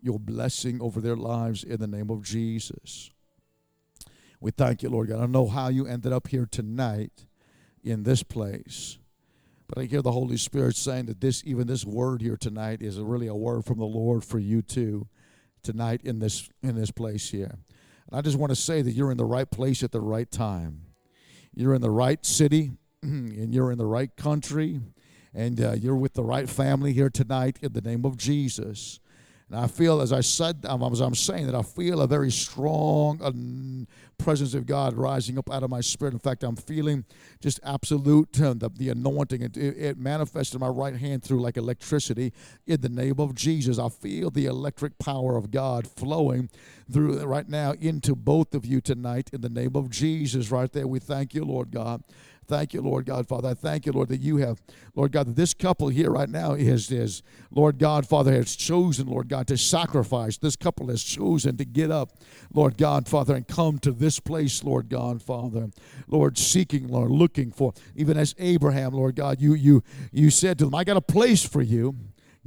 [SPEAKER 2] your blessing over their lives in the name of Jesus. We thank you, Lord God. I don't know how you ended up here tonight in this place. But I hear the Holy Spirit saying that this, even this word here tonight, is really a word from the Lord for you too, tonight in this in this place here. And I just want to say that you're in the right place at the right time. You're in the right city, <clears throat> and you're in the right country, and uh, you're with the right family here tonight in the name of Jesus. And I feel, as I said, as I'm saying that, I feel a very strong uh, presence of God rising up out of my spirit. In fact, I'm feeling just absolute uh, the, the anointing. It, it manifests in my right hand through like electricity in the name of Jesus. I feel the electric power of God flowing through right now into both of you tonight in the name of Jesus. Right there, we thank you, Lord God. Thank you, Lord God, Father. I thank you, Lord, that you have, Lord God, that this couple here right now is, is Lord God, Father, has chosen, Lord God, to sacrifice. This couple has chosen to get up, Lord God, Father, and come to this place, Lord God, Father. Lord, seeking, Lord, looking for, even as Abraham, Lord God, you you you said to them, I got a place for you.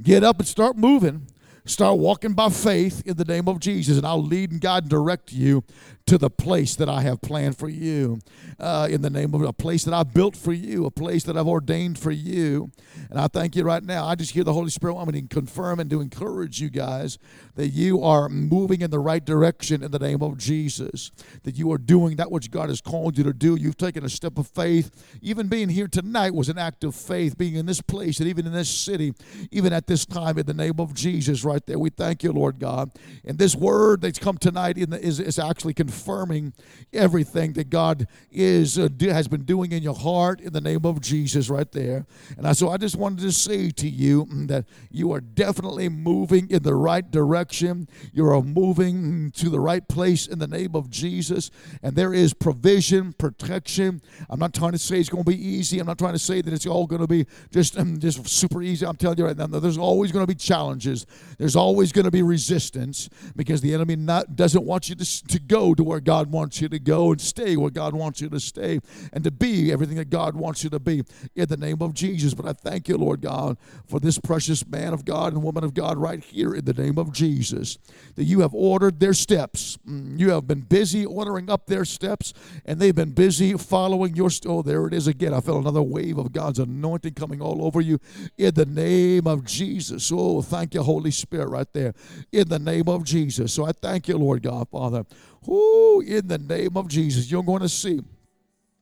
[SPEAKER 2] Get up and start moving. Start walking by faith in the name of Jesus, and I'll lead and guide and direct you to the place that I have planned for you. Uh, in the name of a place that I've built for you, a place that I've ordained for you. And I thank you right now. I just hear the Holy Spirit want me to confirm and to encourage you guys that you are moving in the right direction in the name of Jesus, that you are doing that which God has called you to do. You've taken a step of faith. Even being here tonight was an act of faith, being in this place and even in this city, even at this time in the name of Jesus, right there. We thank you, Lord God. And this word that's come tonight the, is, is actually confirming everything that God is uh, do, has been doing in your heart in the name of Jesus, right there. And I, so I just wanted to say to you mm, that you are definitely moving in the right direction. You are moving to the right place in the name of Jesus. And there is provision, protection. I'm not trying to say it's going to be easy. I'm not trying to say that it's all going to be just, um, just super easy. I'm telling you right now, there's always going to be challenges. There's always going to be resistance because the enemy not, doesn't want you to, to go to where God wants you to go and stay where God wants you to stay and to be everything that God wants you to be in the name of Jesus. But I thank you, Lord God, for this precious man of God and woman of God right here in the name of Jesus, that you have ordered their steps. Mm, you have been busy ordering up their steps, and they've been busy following your. St- oh, there it is again. I felt another wave of God's anointing coming all over you in the name of Jesus. Oh, thank you, Holy Spirit. Spirit right there in the name of Jesus. So I thank you, Lord God, Father. Who in the name of Jesus, you're going to see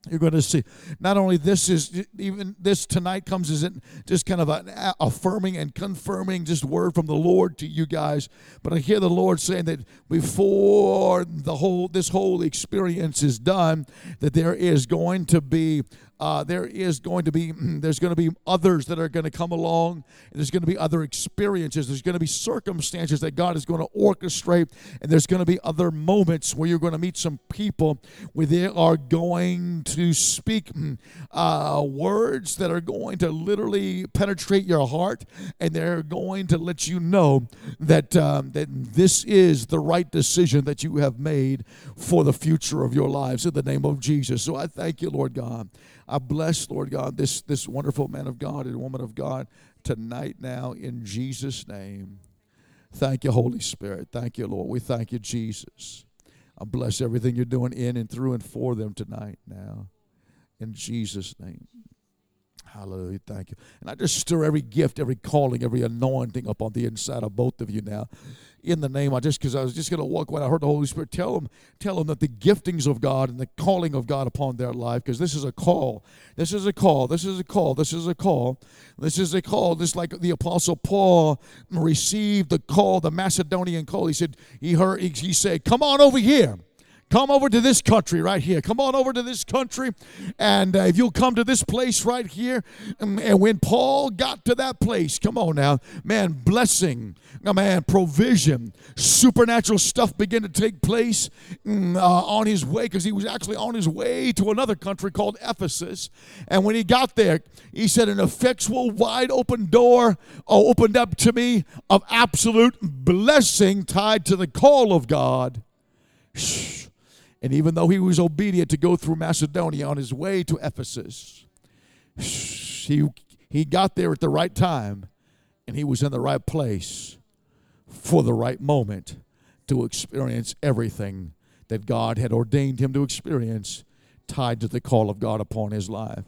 [SPEAKER 2] you're going to see not only this is even this tonight comes as just kind of an affirming and confirming just word from the lord to you guys but i hear the lord saying that before the whole this whole experience is done that there is going to be uh, there is going to be <clears throat> there's going to be others that are going to come along. And there's going to be other experiences. There's going to be circumstances that god is going to orchestrate. And there's going to be other moments where you're going to meet some people where they are going to speak <clears throat> uh, words that are going to literally penetrate your heart. And they're going to let you know that um, that this is the right decision that you have made for the future of your lives in the name of jesus. So i thank you lord god I bless, Lord God, this, this wonderful man of God and woman of God tonight now in Jesus' name. Thank you, Holy Spirit. Thank you, Lord. We thank you, Jesus. I bless everything you're doing in and through and for them tonight now. In Jesus' name. Hallelujah. Thank you. And I just stir every gift, every calling, every anointing up on the inside of both of you now. In the name, I just because I was just going to walk when I heard the Holy Spirit tell them, tell them that the giftings of God and the calling of God upon their life, because this is a call. This is a call. This is a call. This is a call. This is a call. Just like the Apostle Paul received the call, the Macedonian call. He said, he heard, he said, Come on over here. Come over to this country right here. Come on over to this country. And uh, if you'll come to this place right here. Um, and when Paul got to that place, come on now, man, blessing, man, provision, supernatural stuff began to take place mm, uh, on his way because he was actually on his way to another country called Ephesus. And when he got there, he said, An effectual, wide open door uh, opened up to me of absolute blessing tied to the call of God. Shh. And even though he was obedient to go through Macedonia on his way to Ephesus, he, he got there at the right time and he was in the right place for the right moment to experience everything that God had ordained him to experience tied to the call of God upon his life.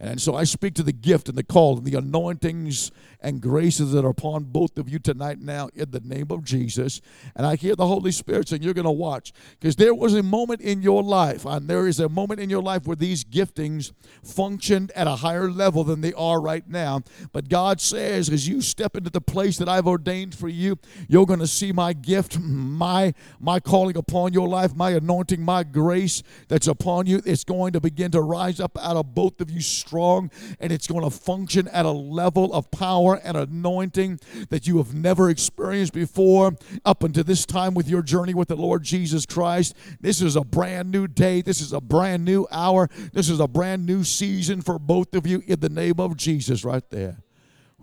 [SPEAKER 2] And so I speak to the gift and the call and the anointings and graces that are upon both of you tonight now in the name of Jesus. And I hear the Holy Spirit saying, You're going to watch. Because there was a moment in your life, and there is a moment in your life where these giftings functioned at a higher level than they are right now. But God says, as you step into the place that I've ordained for you, you're going to see my gift, my, my calling upon your life, my anointing, my grace that's upon you. It's going to begin to rise up out of both of you strong, and it's going to function at a level of power and anointing that you have never experienced before up until this time with your journey with the Lord Jesus Christ. This is a brand new day. This is a brand new hour. This is a brand new season for both of you in the name of Jesus, right there.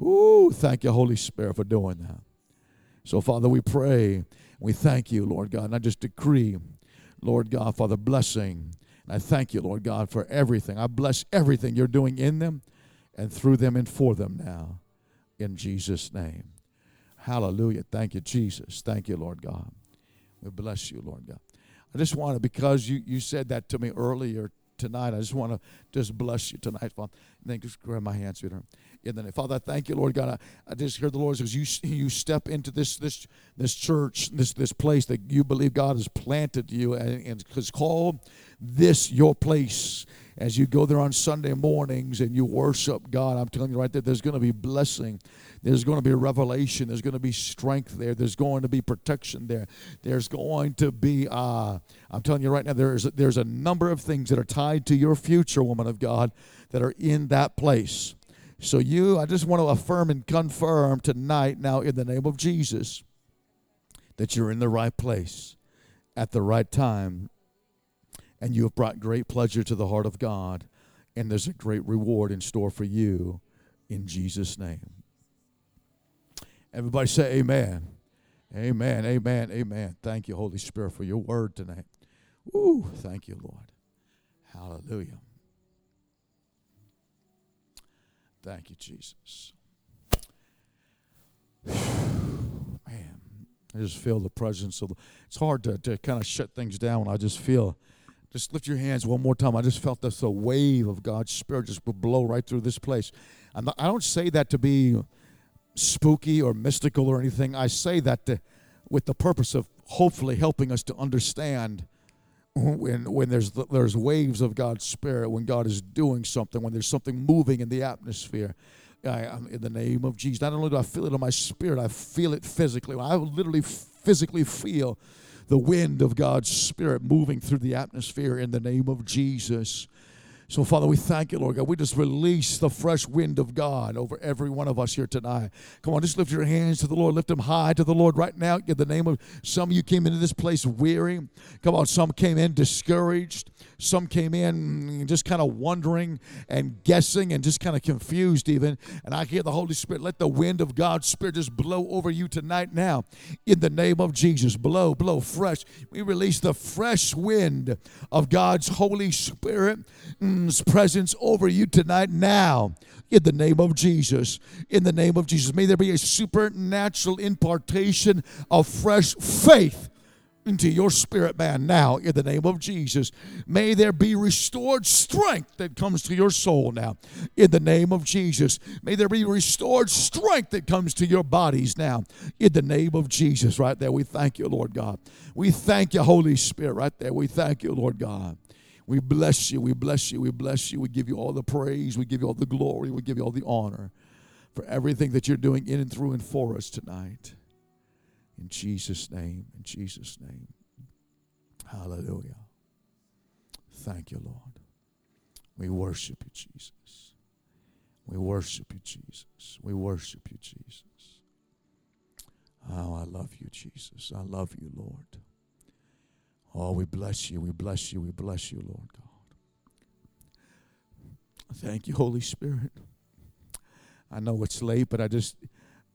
[SPEAKER 2] Ooh, thank you, Holy Spirit, for doing that. So, Father, we pray. We thank you, Lord God. And I just decree, Lord God, Father, blessing. And I thank you, Lord God, for everything. I bless everything you're doing in them and through them and for them now. In Jesus' name. Hallelujah. Thank you, Jesus. Thank you, Lord God. We bless you, Lord God. I just want to, because you, you said that to me earlier tonight, I just want to just bless you tonight, Father. And then just grab my hands, sweetheart in the name. Father, I thank you, Lord God. I, I just hear the Lord says you you step into this this this church, this this place that you believe God has planted you and, and has called this your place. As you go there on Sunday mornings and you worship God, I'm telling you right there, there's going to be blessing. There's going to be revelation. There's going to be strength there. There's going to be protection there. There's going to be, uh, I'm telling you right now, there's, there's a number of things that are tied to your future, woman of God, that are in that place. So, you, I just want to affirm and confirm tonight, now in the name of Jesus, that you're in the right place at the right time, and you have brought great pleasure to the heart of God, and there's a great reward in store for you in Jesus' name. Everybody say amen. Amen, amen, amen. Thank you, Holy Spirit, for your word tonight. Ooh, thank you, Lord. Hallelujah. Thank you, Jesus. Man, I just feel the presence of. The, it's hard to, to kind of shut things down. When I just feel. Just lift your hands one more time. I just felt this a wave of God's Spirit just blow right through this place. Not, I don't say that to be spooky or mystical or anything. I say that to, with the purpose of hopefully helping us to understand when when there's there's waves of God's spirit, when God is doing something, when there's something moving in the atmosphere. I, am in the name of Jesus. Not only do I feel it in my spirit, I feel it physically. I literally physically feel the wind of God's spirit moving through the atmosphere in the name of Jesus. So, Father, we thank you, Lord God. We just release the fresh wind of God over every one of us here tonight. Come on, just lift your hands to the Lord. Lift them high to the Lord right now. In the name of some of you came into this place weary. Come on, some came in discouraged. Some came in just kind of wondering and guessing and just kind of confused, even. And I hear the Holy Spirit. Let the wind of God's Spirit just blow over you tonight now. In the name of Jesus. Blow, blow fresh. We release the fresh wind of God's Holy Spirit. Mm presence over you tonight now in the name of Jesus. In the name of Jesus. May there be a supernatural impartation of fresh faith into your spirit man now in the name of Jesus. May there be restored strength that comes to your soul now in the name of Jesus. May there be restored strength that comes to your bodies now in the name of Jesus. Right there, we thank you, Lord God. We thank you, Holy Spirit, right there. We thank you, Lord God. We bless you. We bless you. We bless you. We give you all the praise. We give you all the glory. We give you all the honor for everything that you're doing in and through and for us tonight. In Jesus' name. In Jesus' name. Hallelujah. Thank you, Lord. We worship you, Jesus. We worship you, Jesus. We worship you, Jesus. Oh, I love you, Jesus. I love you, Lord. Oh, we bless you. We bless you. We bless you, Lord God. Thank you, Holy Spirit. I know it's late, but I just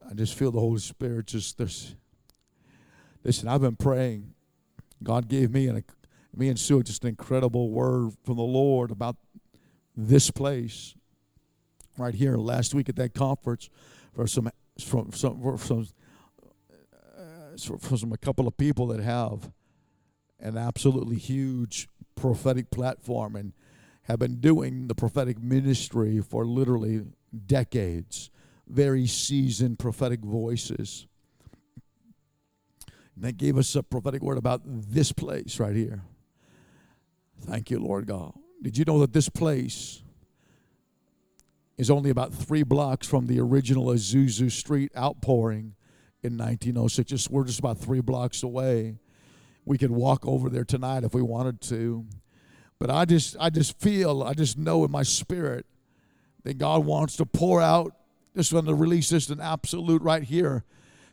[SPEAKER 2] I just feel the Holy Spirit just there's listen, I've been praying. God gave me and me and Sue just an incredible word from the Lord about this place right here last week at that conference for some from some from, from, uh, from a couple of people that have an absolutely huge prophetic platform and have been doing the prophetic ministry for literally decades. Very seasoned prophetic voices. They gave us a prophetic word about this place right here. Thank you, Lord God. Did you know that this place is only about three blocks from the original Azusa Street outpouring in 1906? Just, we're just about three blocks away we could walk over there tonight if we wanted to. But I just I just feel, I just know in my spirit that God wants to pour out, just want to release this an absolute right here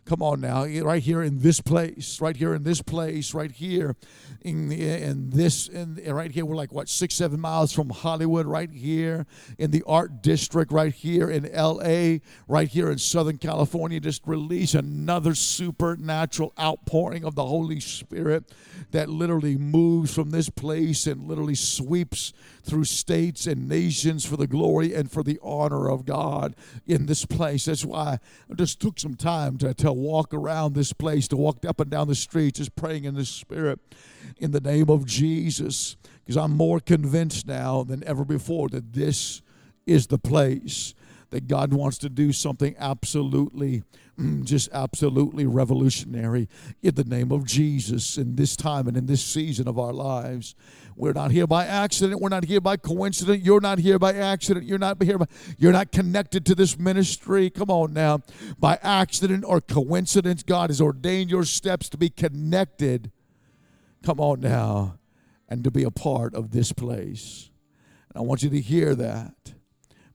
[SPEAKER 2] Come on now, right here in this place, right here in this place, right here in, in this, in, right here, we're like what, six, seven miles from Hollywood, right here in the art district, right here in LA, right here in Southern California. Just release another supernatural outpouring of the Holy Spirit that literally moves from this place and literally sweeps through states and nations for the glory and for the honor of God in this place. That's why I just took some time to tell walk around this place, to walk up and down the streets, just praying in the Spirit in the name of Jesus. Because I'm more convinced now than ever before that this is the place that God wants to do something absolutely, mm, just absolutely revolutionary in the name of Jesus in this time and in this season of our lives. We're not here by accident. We're not here by coincidence. You're not here by accident. You're not here by, you're not connected to this ministry. Come on now. By accident or coincidence, God has ordained your steps to be connected. Come on now. And to be a part of this place. And I want you to hear that.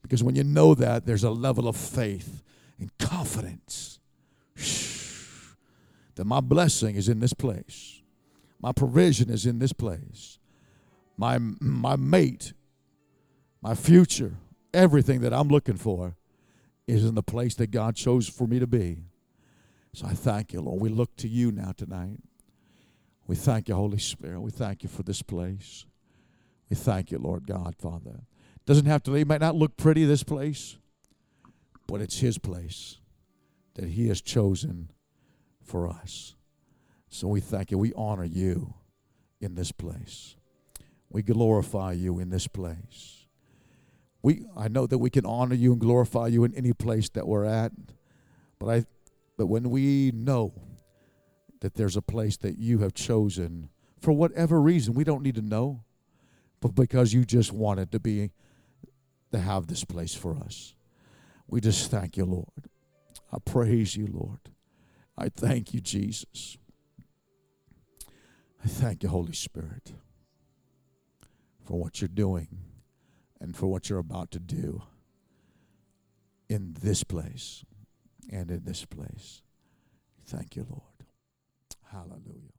[SPEAKER 2] Because when you know that, there's a level of faith and confidence that my blessing is in this place. My provision is in this place my my mate, my future, everything that I'm looking for is in the place that God chose for me to be. So I thank you, Lord. We look to you now tonight. We thank you, Holy Spirit. We thank you for this place. We thank you, Lord God, Father. Doesn't have to, it might not look pretty, this place, but it's His place that He has chosen for us. So we thank you. We honor you in this place. We glorify you in this place. We, I know that we can honor you and glorify you in any place that we're at, But I but when we know that there's a place that you have chosen for whatever reason, we don't need to know, but because you just wanted to be to have this place for us. We just thank you, Lord. I praise you, Lord. I thank you, Jesus. I thank you, Holy Spirit, for what you're doing and for what you're about to do in this place and in this place. Thank you, Lord. Hallelujah.